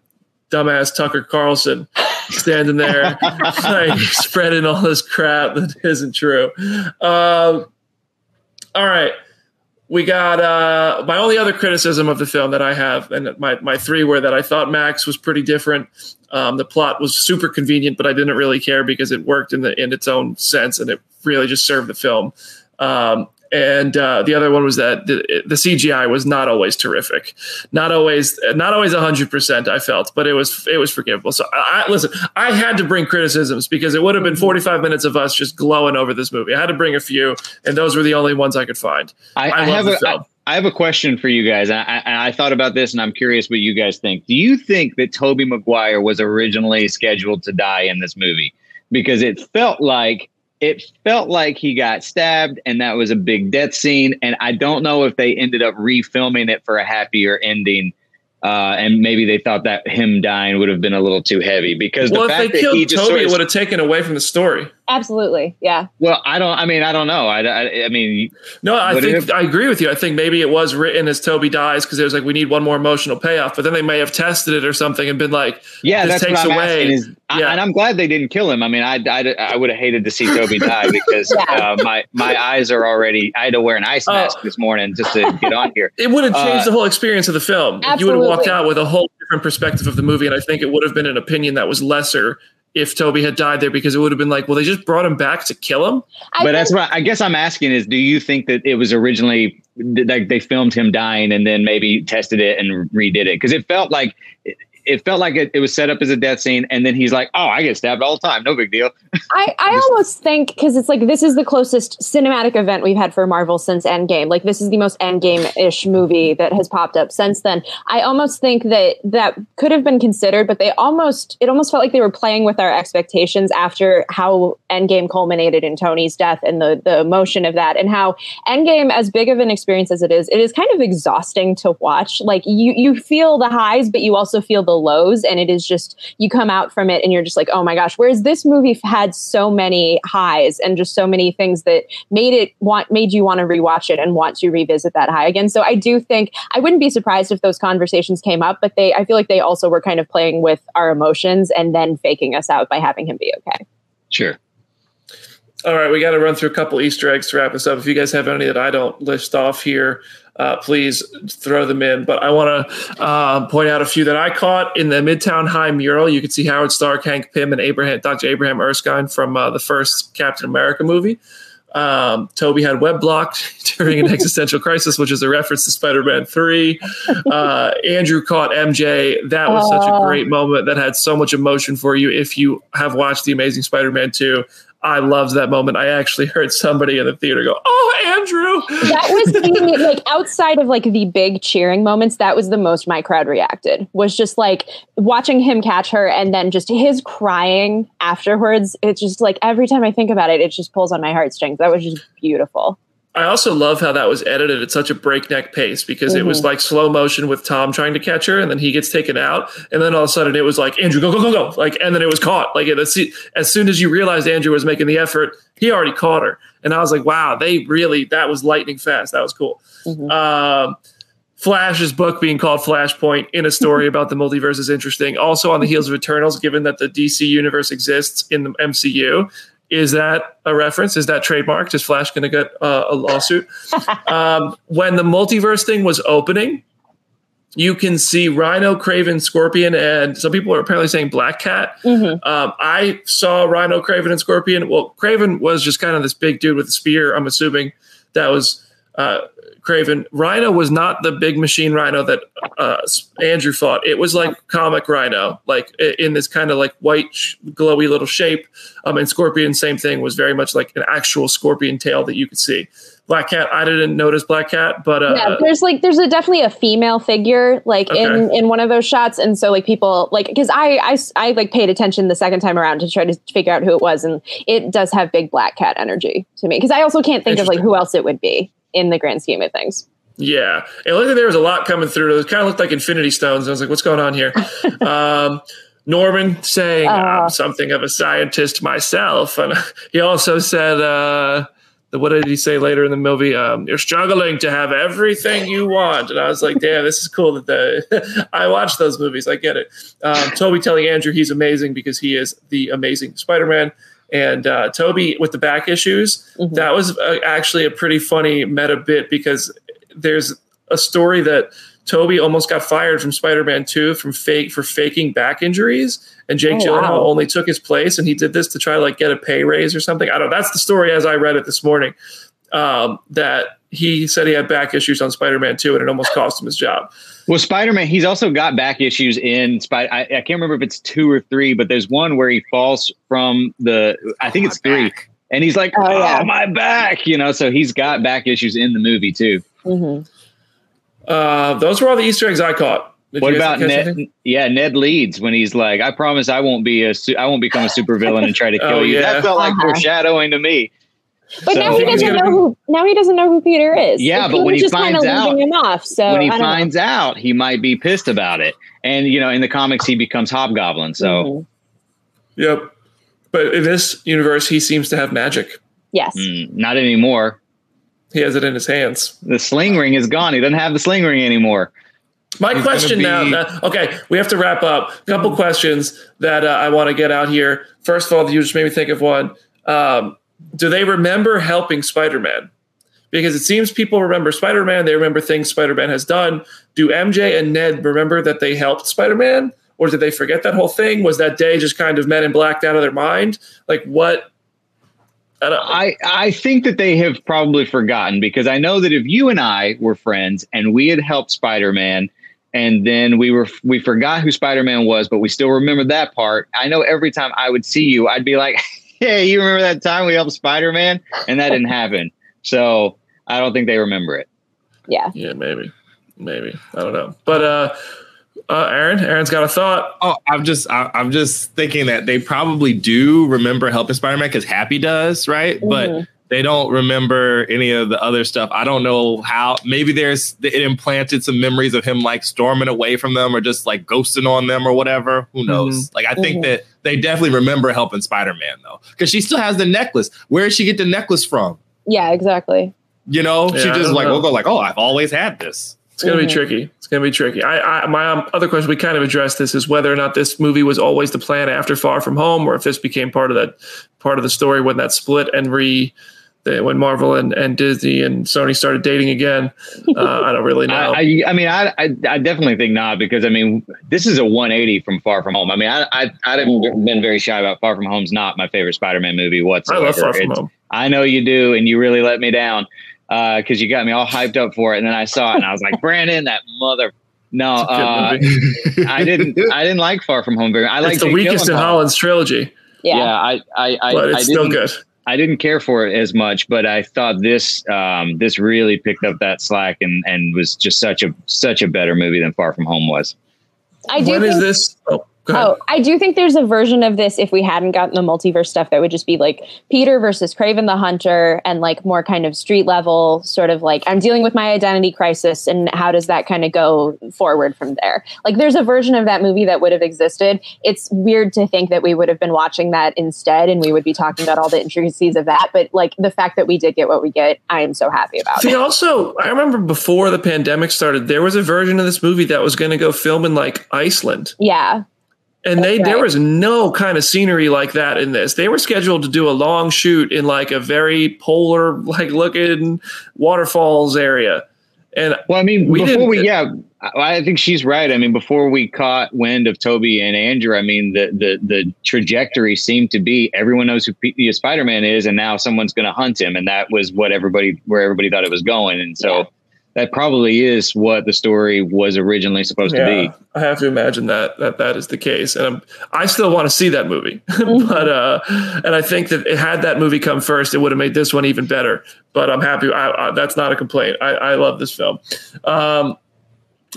dumbass Tucker Carlson standing there like spreading all this crap that isn't true. Um, all right. We got uh, my only other criticism of the film that I have, and my, my three were that I thought Max was pretty different. Um, the plot was super convenient, but I didn't really care because it worked in the in its own sense, and it really just served the film. Um, and uh, the other one was that the, the, CGI was not always terrific, not always not always hundred percent. I felt, but it was it was forgivable. So I, I, listen, I had to bring criticisms because it would have been forty five minutes of us just glowing over this movie. I had to bring a few, and those were the only ones I could find. I, I, I have a, I have a question for you guys. I, I, I, thought about this, and I'm curious what you guys think. Do you think that Tobey Maguire was originally scheduled to die in this movie? Because it felt like it felt like he got stabbed and that was a big death scene and i don't know if they ended up refilming it for a happier ending uh, and maybe they thought that him dying would have been a little too heavy because well, the fact if they that killed he just Tobey, sort of, it would have taken away from the story. Absolutely, yeah. Well, I don't. I mean, I don't know. I, I, I mean, no, I think if, I agree with you. I think maybe it was written as Tobey dies because it was like we need one more emotional payoff. But then they may have tested it or something and been like, yeah, this that's takes what I'm away. Is, yeah. I, and I'm glad they didn't kill him. I mean, I I, I would have hated to see Tobey die because yeah. uh, my my eyes are already. I had to wear an ice oh. mask this morning just to get on here. It would have changed uh, the whole experience of the film. Absolutely. You would have walked out with a whole different perspective of the movie, and I think it would have been an opinion that was lesser if Tobey had died there because it would have been like, well, they just brought him back to kill him. I but that's what I guess I'm asking is, do you think that it was originally like they filmed him dying and then maybe tested it and redid it? Because it felt like it felt like it, it, was set up as a death scene, and then he's like, "Oh, I get stabbed all the time, no big deal." I, I almost think because it's like this is the closest cinematic event we've had for Marvel since Endgame. Like this is the most Endgame ish movie that has popped up since then. I almost think that that could have been considered, but they almost it almost felt like they were playing with our expectations after how Endgame culminated in Tony's death and the the emotion of that, and how Endgame, as big of an experience as it is, it is kind of exhausting to watch. Like you you feel the highs, but you also feel the lows and it is just you come out from it and you're just like oh my gosh. Whereas this movie had so many highs and just so many things that made it want made you want to rewatch it and want to revisit that high again. So i do think i wouldn't be surprised if those conversations came up but they i feel like they also were kind of playing with our emotions and then faking us out by having him be okay. Sure all right, we got to run through a couple Easter eggs to wrap this up. If you guys have any that I don't list off here, uh, please throw them in. But I want to uh, point out a few that I caught in the Midtown High mural. You can see Howard Stark, Hank Pym, and Abraham, Dr. Abraham Erskine from uh, the first Captain America movie. Um, Tobey had web blocked during an existential crisis, which is a reference to Spider Man 3. Uh, Andrew caught MJ. That was such a great moment that had so much emotion for you. If you have watched The Amazing Spider Man 2, I loved that moment. I actually heard somebody in the theater go, "Oh, Andrew!" That was the, like outside of like the big cheering moments. That was the most my crowd reacted. Was just like watching him catch her, and then just his crying afterwards. It's just like every time I think about it, it just pulls on my heartstrings. That was just beautiful. I also love how that was edited at such a breakneck pace because mm-hmm. it was mm-hmm. like slow motion with Tom trying to catch her, and then he gets taken out, and then all of a sudden it was like Andrew, go go go go, like, and then it was caught. Like as soon as you realized Andrew was making the effort, he already caught her, and I was like, wow, they really that was lightning fast. That was cool. Mm-hmm. Um, Flash's book being called Flashpoint in a story about the multiverse is interesting. Also on the heels of Eternals, given that the DC universe exists in the MCU, is that a reference? Is that trademarked? Is Flash going to get uh, a lawsuit? um, when the multiverse thing was opening, you can see Rhino, Kraven, Scorpion, and some people are apparently saying Black Cat. Mm-hmm. Um, I saw Rhino, Kraven, and Scorpion. Well, Kraven was just kind of this big dude with a spear. I'm assuming that was uh, Kraven. Rhino was not the big machine Rhino that uh, Andrew fought. It was like comic Rhino, like in this kind of like white, glowy little shape. Um, and Scorpion, same thing, was very much like an actual scorpion tail that you could see. Black Cat, I didn't notice Black Cat, but uh, yeah, there's like there's a definitely a female figure like okay. in in one of those shots, and so like people like because I, I I like paid attention the second time around to try to figure out who it was, and it does have big Black Cat energy to me because I also can't think of like who else it would be in the grand scheme of things. Yeah, it looked like there was a lot coming through. It kind of looked like Infinity Stones. I was like, "What's going on here?" um, Norman saying, uh, "I'm something of a scientist myself," and he also said, uh, "What did he say later in the movie? Um, You're struggling to have everything you want." And I was like, "Damn, this is cool that the I watch those movies. I get it." Um, Tobey telling Andrew he's amazing because he is the amazing Spider-Man. And uh, Tobey with the back issues, mm-hmm. that was uh, actually a pretty funny meta bit because there's a story that Tobey almost got fired from Spider-Man 2 from fake for faking back injuries, and Jake oh, Gyllenhaal wow. only took his place, and he did this to try to like get a pay raise or something. I don't. know. That's the story as I read it this morning. Um, that he said he had back issues on Spider-Man 2, and it almost cost him his job. Well, Spider-Man, he's also got back issues in Spider. I, I, can't remember if it's two or three, but there's one where he falls from the. I think oh, it's three, back. and he's like, "Oh, oh yeah. my back," you know. So he's got back issues in the movie too. Mm-hmm. Uh, those were all the Easter eggs I caught. Did what about Ned? Anything? Yeah, Ned Leeds when he's like, "I promise I won't be a, I won't become a supervillain and try to kill oh, you." Yeah. That felt like uh-huh. foreshadowing to me. But so, now he doesn't know who. Now he doesn't know who Peter is. Yeah, but when he finds out, him off. So when he finds know. out, he might be pissed about it. And you know, in the comics, he becomes Hobgoblin. So, mm-hmm. yep. But in this universe, he seems to have magic. Yes. Mm, not anymore. He has it in his hands. The sling ring is gone. He doesn't have the sling ring anymore. My He's question be- now, uh, okay, we have to wrap up. A couple questions that uh, I want to get out here. First of all, you just made me think of one. Um, do they remember helping Spider-Man? Because it seems people remember Spider-Man. They remember things Spider-Man has done. Do MJ and Ned remember that they helped Spider-Man, or did they forget that whole thing? Was that day just kind of men in blacked out of their mind? Like what? I, I think that they have probably forgotten because I know that if you and I were friends and we had helped Spider-Man and then we were we forgot who Spider-Man was, but we still remember that part. I know every time I would see you, I'd be like, "Hey, you remember that time we helped Spider-Man?" And that didn't happen. So I don't think they remember it. Yeah. Yeah, maybe, maybe I don't know, but uh, uh, Aaron, Aaron's got a thought. Oh, I'm just, I, am just thinking that they probably do remember helping Spider-Man because Happy does, right? Mm-hmm. But they don't remember any of the other stuff. I don't know how. Maybe there's it implanted some memories of him like storming away from them or just like ghosting on them or whatever. Who knows? Mm-hmm. Like I think mm-hmm. that they definitely remember helping Spider-Man though, because she still has the necklace. Where did she get the necklace from? Yeah, exactly. You know, yeah, she just like will go like, oh, I've always had this. It's gonna mm-hmm. be tricky. It's gonna be tricky. I, I my um, other question we kind of addressed this is whether or not this movie was always the plan after Far From Home, or if this became part of that part of the story when that split and re when Marvel and, and Disney and Sony started dating again. Uh, I don't really know. I, I, mean, I, I, I definitely think not because I mean, this is a 180 from Far From Home. I mean, I I I'd have been very shy about Far From Home's not my favorite Spider-Man movie whatsoever. I love Far From it's, Home. I know you do, and you really let me down because uh, you got me all hyped up for it, and then I saw it, and I was like, Brandon, that mother. No, uh, I didn't. I didn't like Far From Home very. I like the weakest Gyllenhaal. in Holland's trilogy. Yeah. yeah I I I, but it's I still didn't- good. I didn't care for it as much, but I thought this um, this really picked up that slack and and was just such a such a better movie than Far From Home was. I do When think is this? Oh, go ahead. Oh, I do think there's a version of this if we hadn't gotten the multiverse stuff that would just be like Peter versus Kraven the Hunter and like more kind of street level, sort of like I'm dealing with my identity crisis and how does that kind of go forward from there? Like there's a version of that movie that would have existed. It's weird to think that we would have been watching that instead and we would be talking about all the intricacies of that. But like the fact that we did get what we get, I am so happy about See, it. also, I remember before the pandemic started, there was a version of this movie that was going to go film in like Iceland. Yeah. And they That's there was no kind of scenery like that in this. They were scheduled to do a long shoot in like a very polar like looking waterfalls area. And Well, I mean, We before we, yeah, I I think she's right. I mean, before we caught wind of Tobey and Andrew, I mean, the the the trajectory seemed to be everyone knows who P- Spider Man is, and now someone's going to hunt him, and that was what everybody where everybody thought it was going, and so Yeah. That probably is what the story was originally supposed to be. I have to imagine that that that is the case, and I'm, I still want to see that movie. Mm-hmm. but uh, and I think that it, had that movie come first, it would have made this one even better. But I'm happy. I, I, that's not a complaint. I, I love this film. Um,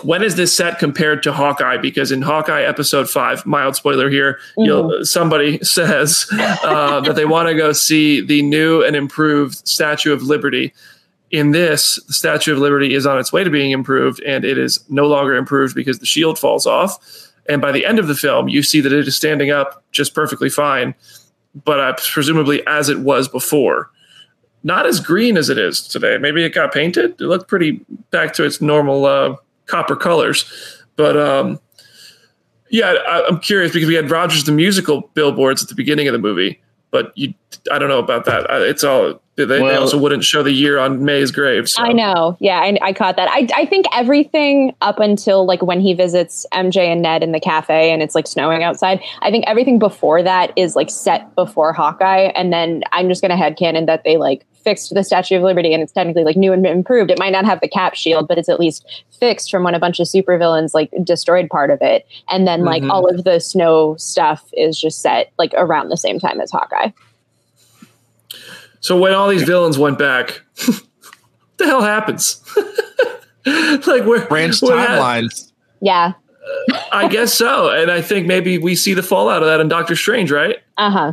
when is this set compared to Hawkeye? Because in Hawkeye episode five, mild spoiler here, you'll, somebody says uh, that they want to go see the new and improved Statue of Liberty. In this, the Statue of Liberty is on its way to being improved, and it is no longer improved because the shield falls off. And by the end of the film, you see that it is standing up just perfectly fine, but uh, presumably as it was before. Not as green as it is today. Maybe it got painted. It looked pretty back to its normal uh, copper colors. But um, yeah, I, I'm curious because we had Rogers the musical billboards at the beginning of the movie, but you, I don't know about that. It's all they, they also wouldn't show the year on May's grave. So. I know. Yeah, I, I caught that. I, I think everything up until like when he visits MJ and Ned in the cafe and it's like snowing outside, I think everything before that is like set before Hawkeye. And then I'm just going to headcanon that they like fixed the Statue of Liberty and it's technically like new and improved. It might not have the cap shield, but it's at least fixed from when a bunch of supervillains like destroyed part of it. And then like Mhm. all of the snow stuff is just set like around the same time as Hawkeye. So when all these villains went back, what the hell happens? like where Branch what timelines. Yeah. I guess so, and I think maybe we see the fallout of that in Doctor Strange, right? Uh huh.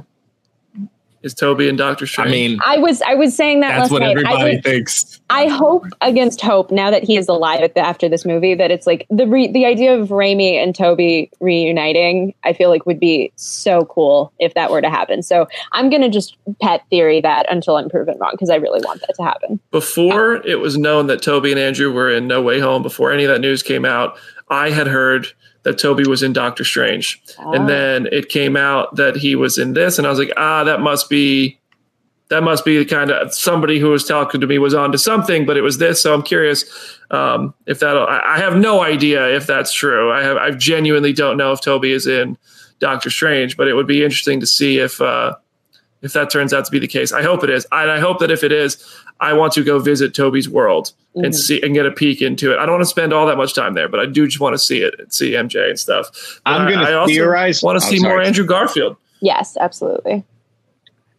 Is Tobey and Doctor Strange. I mean, I was I was saying that that's last what night. I everybody thinks. I hope against hope now that he is alive at the, after this movie that it's like the re, the idea of Raimi and Tobey reuniting. I feel like would be so cool if that were to happen. So I'm gonna just pet theory that until I'm proven wrong because I really want that to happen. before it was known that Tobey and Andrew were in No Way Home, before any of that news came out, I had heard that Tobey was in Doctor Strange. Ah. And then it came out that he was in this, and I was like, ah, that must be that must be the kind of somebody who was talking to me was on to something, but it was this. So I'm curious um, if that. I, I have no idea if that's true. I have I genuinely don't know if Tobey is in Doctor Strange, but it would be interesting to see if uh, if that turns out to be the case. I hope it is, and I hope that if it is, I want to go visit Tobey's world and Mhm. see and get a peek into it. I don't want to spend all that much time there, but I do just want to see it, and see MJ and stuff. But I'm gonna I also theorize- Want to oh, see more. Andrew Garfield? Yes, absolutely.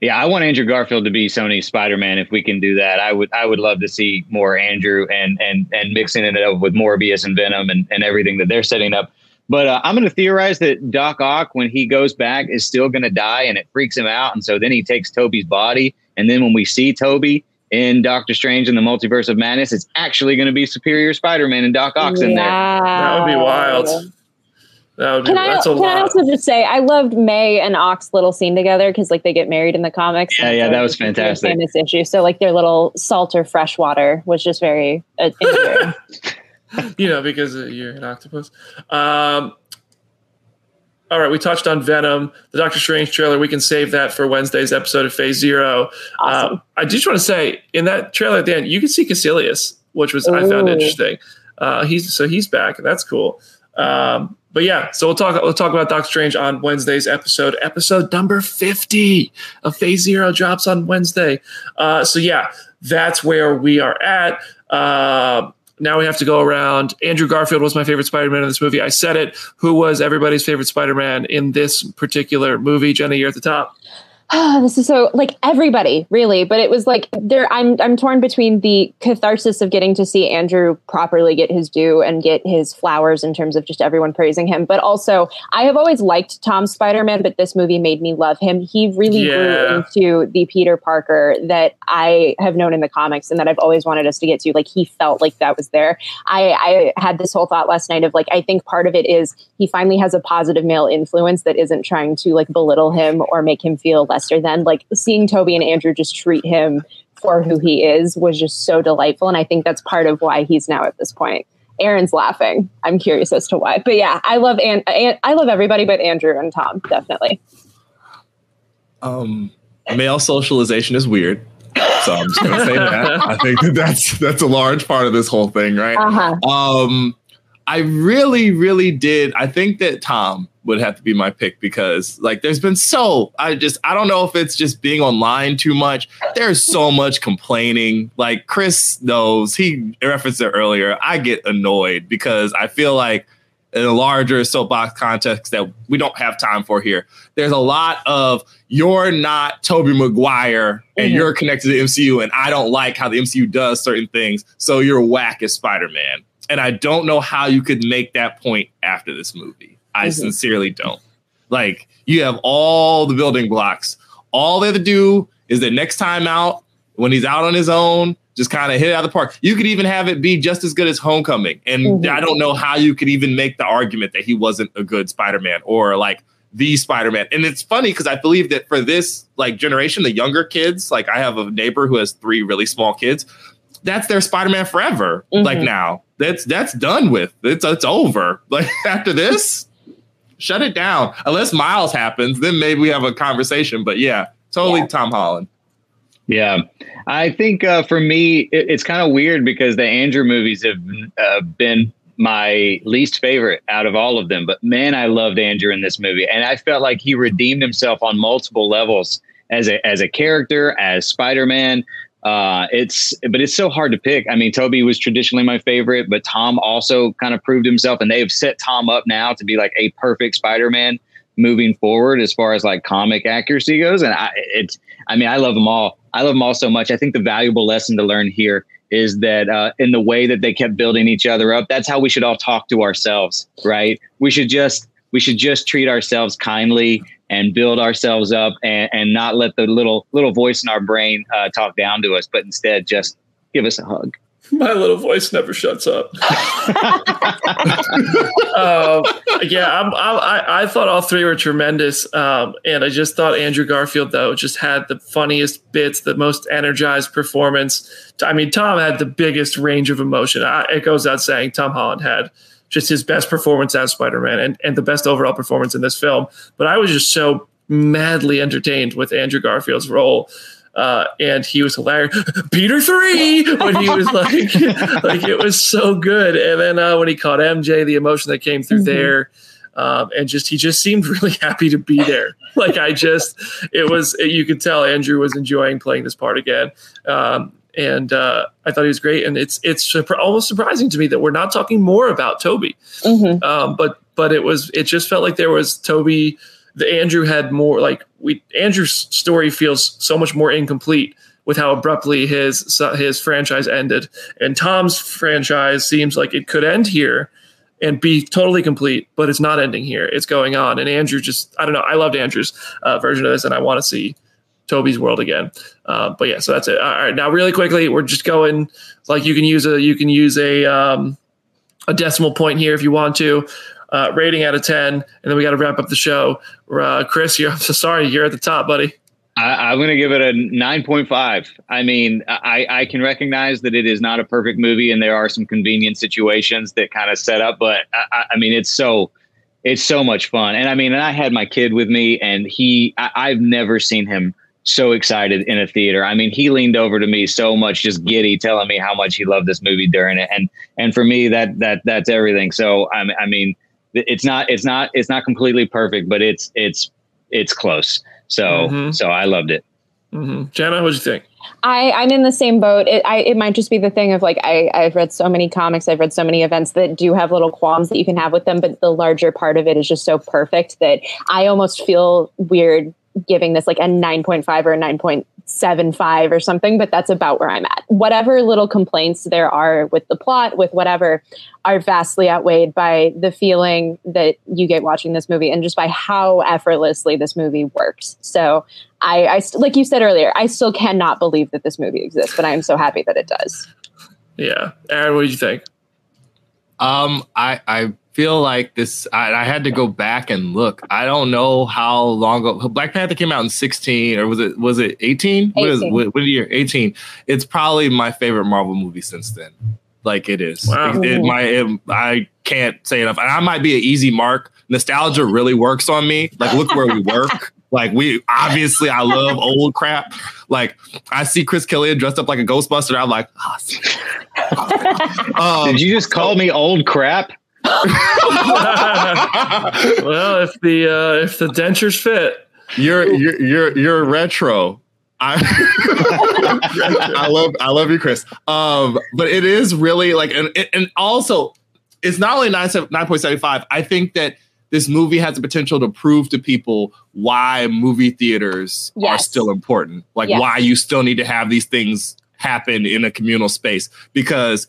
Yeah, I want Andrew Garfield to be Sony's Spider Man if we can do that. I would I would love to see more Andrew and and and mixing it up with Morbius and Venom and, and everything that they're setting up. But uh, I'm going to theorize that Doc Ock, when he goes back, is still going to die, and it freaks him out. And so then he takes Tobey's body, and then when we see Tobey in Doctor Strange and the Multiverse of Madness, it's actually going to be Superior Spider Man and Doc Ock's in there. That would be wild. That would be Can I, that's a can I also just say I loved May and Ox little scene together because like they get married in the comics. Yeah, yeah, so that was fantastic. Famous issue. So like their little salt or fresh water was just very uh, endearing. you know, because uh, you're an octopus. Um, all right, we touched on Venom, the Doctor Strange trailer. We can save that for Wednesday's episode of Phase Zero. Awesome. Uh, I just want to say, in that trailer at the end, you can see Kaecilius, which was I found interesting. Uh, he's so he's back, and that's cool. Um, but yeah, so we'll talk. We'll talk about Doctor Strange on Wednesday's episode. Episode number fifty of Phase Zero drops on Wednesday. Uh, so yeah, that's where we are at. Uh, now we have to go around. Andrew Garfield was my favorite Spider Man in this movie. I said it. Who was everybody's favorite Spider Man in this particular movie? Jenny, you're at the top oh, this is so like everybody really, but it was like there. I'm I'm torn between the catharsis of getting to see Andrew properly get his due and get his flowers in terms of just everyone praising him, but also I have always liked Tom Spider Man, but this movie made me love him. He really yeah. grew into the Peter Parker that I have known in the comics and that I've always wanted us to get to. Like he felt like that was there. I I had this whole thought last night of like I think part of it is he finally has a positive male influence that isn't trying to like belittle him or make him feel Lester then like seeing Tobey and Andrew just treat him for who he is was just so delightful. And I think that's part of why he's now at this point. Aaron's laughing. I'm curious as to why. But yeah, I love and I love everybody but Andrew and Tom, definitely. Um male socialization is weird. So I'm just gonna say that. I think that that's that's a large part of this whole thing, right? Uh-huh. Um I really, really did. I think that Tom would have to be my pick because like there's been so I just I don't know if it's just being online too much. There's so much complaining. Like Chris knows he referenced it earlier. I get annoyed because I feel like in a larger soapbox context that we don't have time for here. There's a lot of you're not Tobey Maguire and mm-hmm. you're connected to the MCU and I don't like how the MCU does certain things, so you're whack as Spider-Man. And I don't know how you could make that point after this movie. I mm-hmm. sincerely don't. Like, you have all the building blocks. All they have to do is that next time out, when he's out on his own, just kind of hit it out of the park. You could even have it be just as good as Homecoming. And mm-hmm. I don't know how you could even make the argument that he wasn't a good Spider Man or like the Spider Man. And it's funny because I believe that for this like generation, the younger kids, like I have a neighbor who has three really small kids that's their Spider-Man forever. Mm-hmm. Like now, that's that's done with. It's it's over. Like after this, shut it down. Unless Miles happens, then maybe we have a conversation. But yeah, totally yeah. Tom Holland. Yeah, I think uh, for me, it, it's kind of weird because the Andrew movies have uh, been my least favorite out of all of them. But man, I loved Andrew in this movie, and I felt like he redeemed himself on multiple levels as a as a character, as Spider Man. Uh, it's but it's so hard to pick. I mean, Tobey was traditionally my favorite, but Tom also kind of proved himself, and they've set Tom up now to be like a perfect Spider-Man moving forward as far as like comic accuracy goes. And I, it's, I mean, I love them all. I love them all so much. I think the valuable lesson to learn here is that uh, in the way that they kept building each other up, that's how we should all talk to ourselves, right? We should just we should just treat ourselves kindly and build ourselves up and, and not let the little little voice in our brain uh, talk down to us, but instead just give us a hug. My little voice never shuts up. uh, yeah, I'm, i I, thought all three were tremendous, um, and I just thought Andrew Garfield though just had the funniest bits, the most energized performance. I mean, Tom had the biggest range of emotion. I, it goes out saying Tom Holland had just his best performance as Spider-Man and, and the best overall performance in this film. But I was just so madly entertained with Andrew Garfield's role. Uh, and he was hilarious. Peter three when he was like, like it was so good. And then uh, when he caught MJ, the emotion that came through mm-hmm. there, um, and just he just seemed really happy to be there. Like I just, it was you could tell Andrew was enjoying playing this part again. Um, and uh, I thought he was great. And it's it's almost surprising to me that we're not talking more about Tobey. Mm-hmm. Um, but but it was it just felt like there was Tobey. The Andrew had more like we Andrew's story feels so much more incomplete with how abruptly his his franchise ended, and Tom's franchise seems like it could end here and be totally complete, but it's not ending here. It's going on, and Andrew just I don't know. I loved Andrew's uh, version of this, and I want to see Tobey's world again. Uh, but yeah, so that's it. All right, now really quickly, we're just going like you can use a you can use a um, a decimal point here if you want to. Uh, rating out of ten, and then we got to wrap up the show. Uh, Chris, you're so sorry, you're at the top, buddy. I, am going to give it a 9.5. I mean, I, I can recognize that it is not a perfect movie, and there are some convenient situations that kind of set up. But I, I mean, it's so it's so much fun, and I mean, and I had my kid with me, and he I, I've never seen him so excited in a theater. I mean, he leaned over to me so much, just giddy, telling me how much he loved this movie during it, and and for me, that that that's everything. So I, I mean, it's not it's not it's not completely perfect, but it's it's it's close. So mm-hmm. so I loved it. Mm-hmm. Jenna, what do you think? I, I'm in the same boat. It, I, it might just be the thing of like I, I've read so many comics, I've read so many events that do have little qualms that you can have with them, but the larger part of it is just so perfect that I almost feel weird giving this like a 9.5 or a 9.75 or something, but that's about where I'm at. Whatever little complaints there are with the plot, with whatever, are vastly outweighed by the feeling that you get watching this movie and just by how effortlessly this movie works. So I, I st- like you said earlier, I still cannot believe that this movie exists, but I am so happy that it does. Yeah. Aaron, what did you think? Um, I I feel like this. I, I, had to go back and look. I don't know how long ago Black Panther came out in sixteen, or was it was it eighteen? What is what, what year? Eighteen. It's probably my favorite Marvel movie since then. Like it is. Wow. It, it, my, it, I can't say enough. And I might be an easy mark. Nostalgia really works on me. Like look where we work. Like we obviously, I love old crap. Like I see Chris Killian dressed up like a Ghostbuster. I'm like, oh, um, did you just call me old crap? Well, if the uh, if the dentures fit, you're you're you're you're retro. I, I love I love you, Chris. Um, but it is really like and and also it's not only nine nine point seventy five. I think that this movie has the potential to prove to people why movie theaters yes. are still important. Like yes. why you still need to have these things happen in a communal space because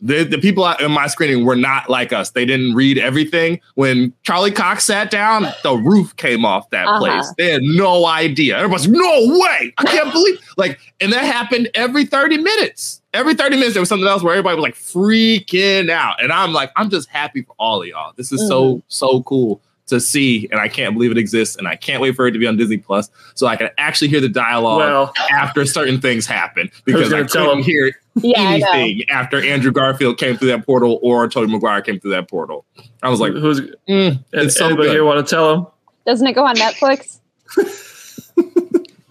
the, the people in my screening were not like us. They didn't read everything. When Charlie Cox sat down, the roof came off that uh-huh. place. They had no idea. Everybody's no way. I can't believe like, and that happened every 30 minutes. Every 30 minutes, there was something else where everybody was like freaking out. And I'm like, I'm just happy for all of y'all. This is mm. so, so cool to see, and I can't believe it exists, and I can't wait for it to be on Disney Plus so I can actually hear the dialogue well, after certain things happen because I couldn't hear yeah, anything after Andrew Garfield came through that portal or Tobey Maguire came through that portal. I was like, "Who's mm, it's so anybody good. here want to tell him? Doesn't it go on Netflix?"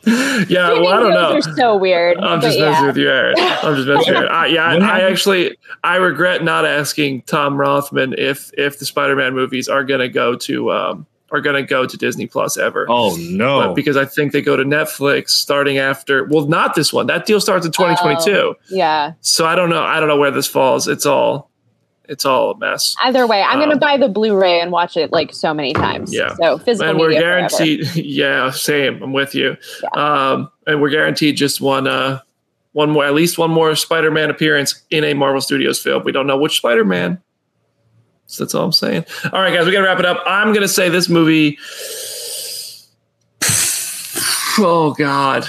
yeah, well, I don't know. Are so weird. I'm just yeah. messing with you, Aaron. I'm just messing with you. I, yeah, I, I, actually I regret not asking Tom Rothman if if the Spider-Man movies are going to go to um, are going to go to Disney Plus ever. Oh no! But because I think they go to Netflix starting after. Well, not this one. That deal starts in 2022. Oh, yeah. So I don't know. I don't know where this falls. It's all it's all a mess. Either way, I'm um, gonna buy the Blu-ray and watch it like so many times. Yeah. So physical. And we're guaranteed. Forever. Yeah, same. I'm with you. Yeah. Um, and we're guaranteed just one. Uh, one more, at least one more Spider-Man appearance in a Marvel Studios film. We don't know which Spider-Man. So that's all I'm saying. All right, guys, we gotta wrap it up. I'm gonna say this movie. Oh God,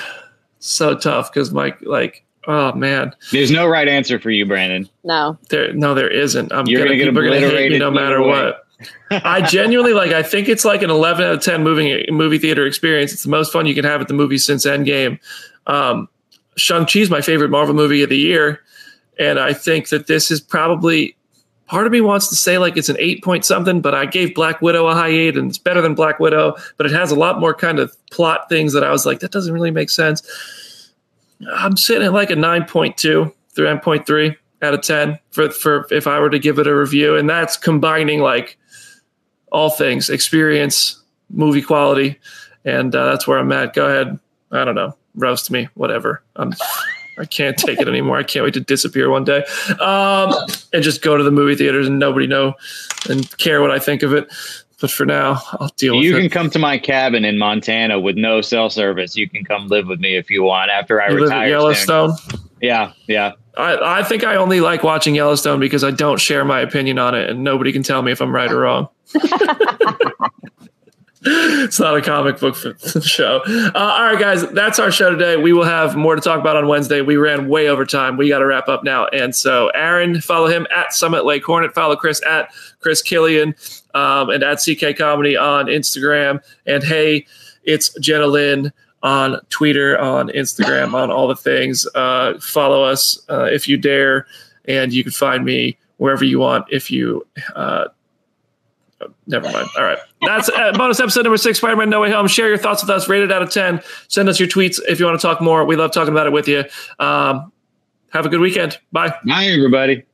so tough because Mike, like, oh man, there's no right answer for you, Brandon. No, there, no, there isn't. I'm You're gonna, gonna get gonna hate me no matter what. I genuinely like. I think it's like an 11 out of 10 movie movie theater experience. It's the most fun you can have at the movie since Endgame. Um, Shang Chi is my favorite Marvel movie of the year, and I think that this is probably part of me wants to say like it's an eight point something, but I gave Black Widow a high eight and it's better than Black Widow, but it has a lot more kind of plot things that I was like, that doesn't really make sense. I'm sitting at like a 9.2 through 9.3 out of 10 for, for if I were to give it a review. And that's combining like all things experience, movie quality. And uh, that's where I'm at. Go ahead. I don't know. Roast me, whatever. I'm I can't take it anymore. I can't wait to disappear one day um, and just go to the movie theaters and nobody know and care what I think of it. But for now, I'll deal you with it. You can come to my cabin in Montana with no cell service. You can come live with me if you want after I you retire. Yellowstone. Yeah, yeah. I, I think I only like watching Yellowstone because I don't share my opinion on it, and nobody can tell me if I'm right or wrong. it's not a comic book show. Uh, all right, guys, that's our show today. We will have more to talk about on Wednesday. We ran way over time. We got to wrap up now. And so, Aaron, follow him at Summit Lake Hornet. Follow Chris at Chris Killian um, and at CK Comedy on Instagram. And hey, it's Jenna Lynn on Twitter, on Instagram, on all the things. Uh, follow us uh, if you dare, and you can find me wherever you want if you never mind. All right. That's uh, bonus episode number six, Spider Man No Way Home. Share your thoughts with us. Rate it out of 10. Send us your tweets if you want to talk more. We love talking about it with you. Um, have a good weekend. Bye. Bye, everybody.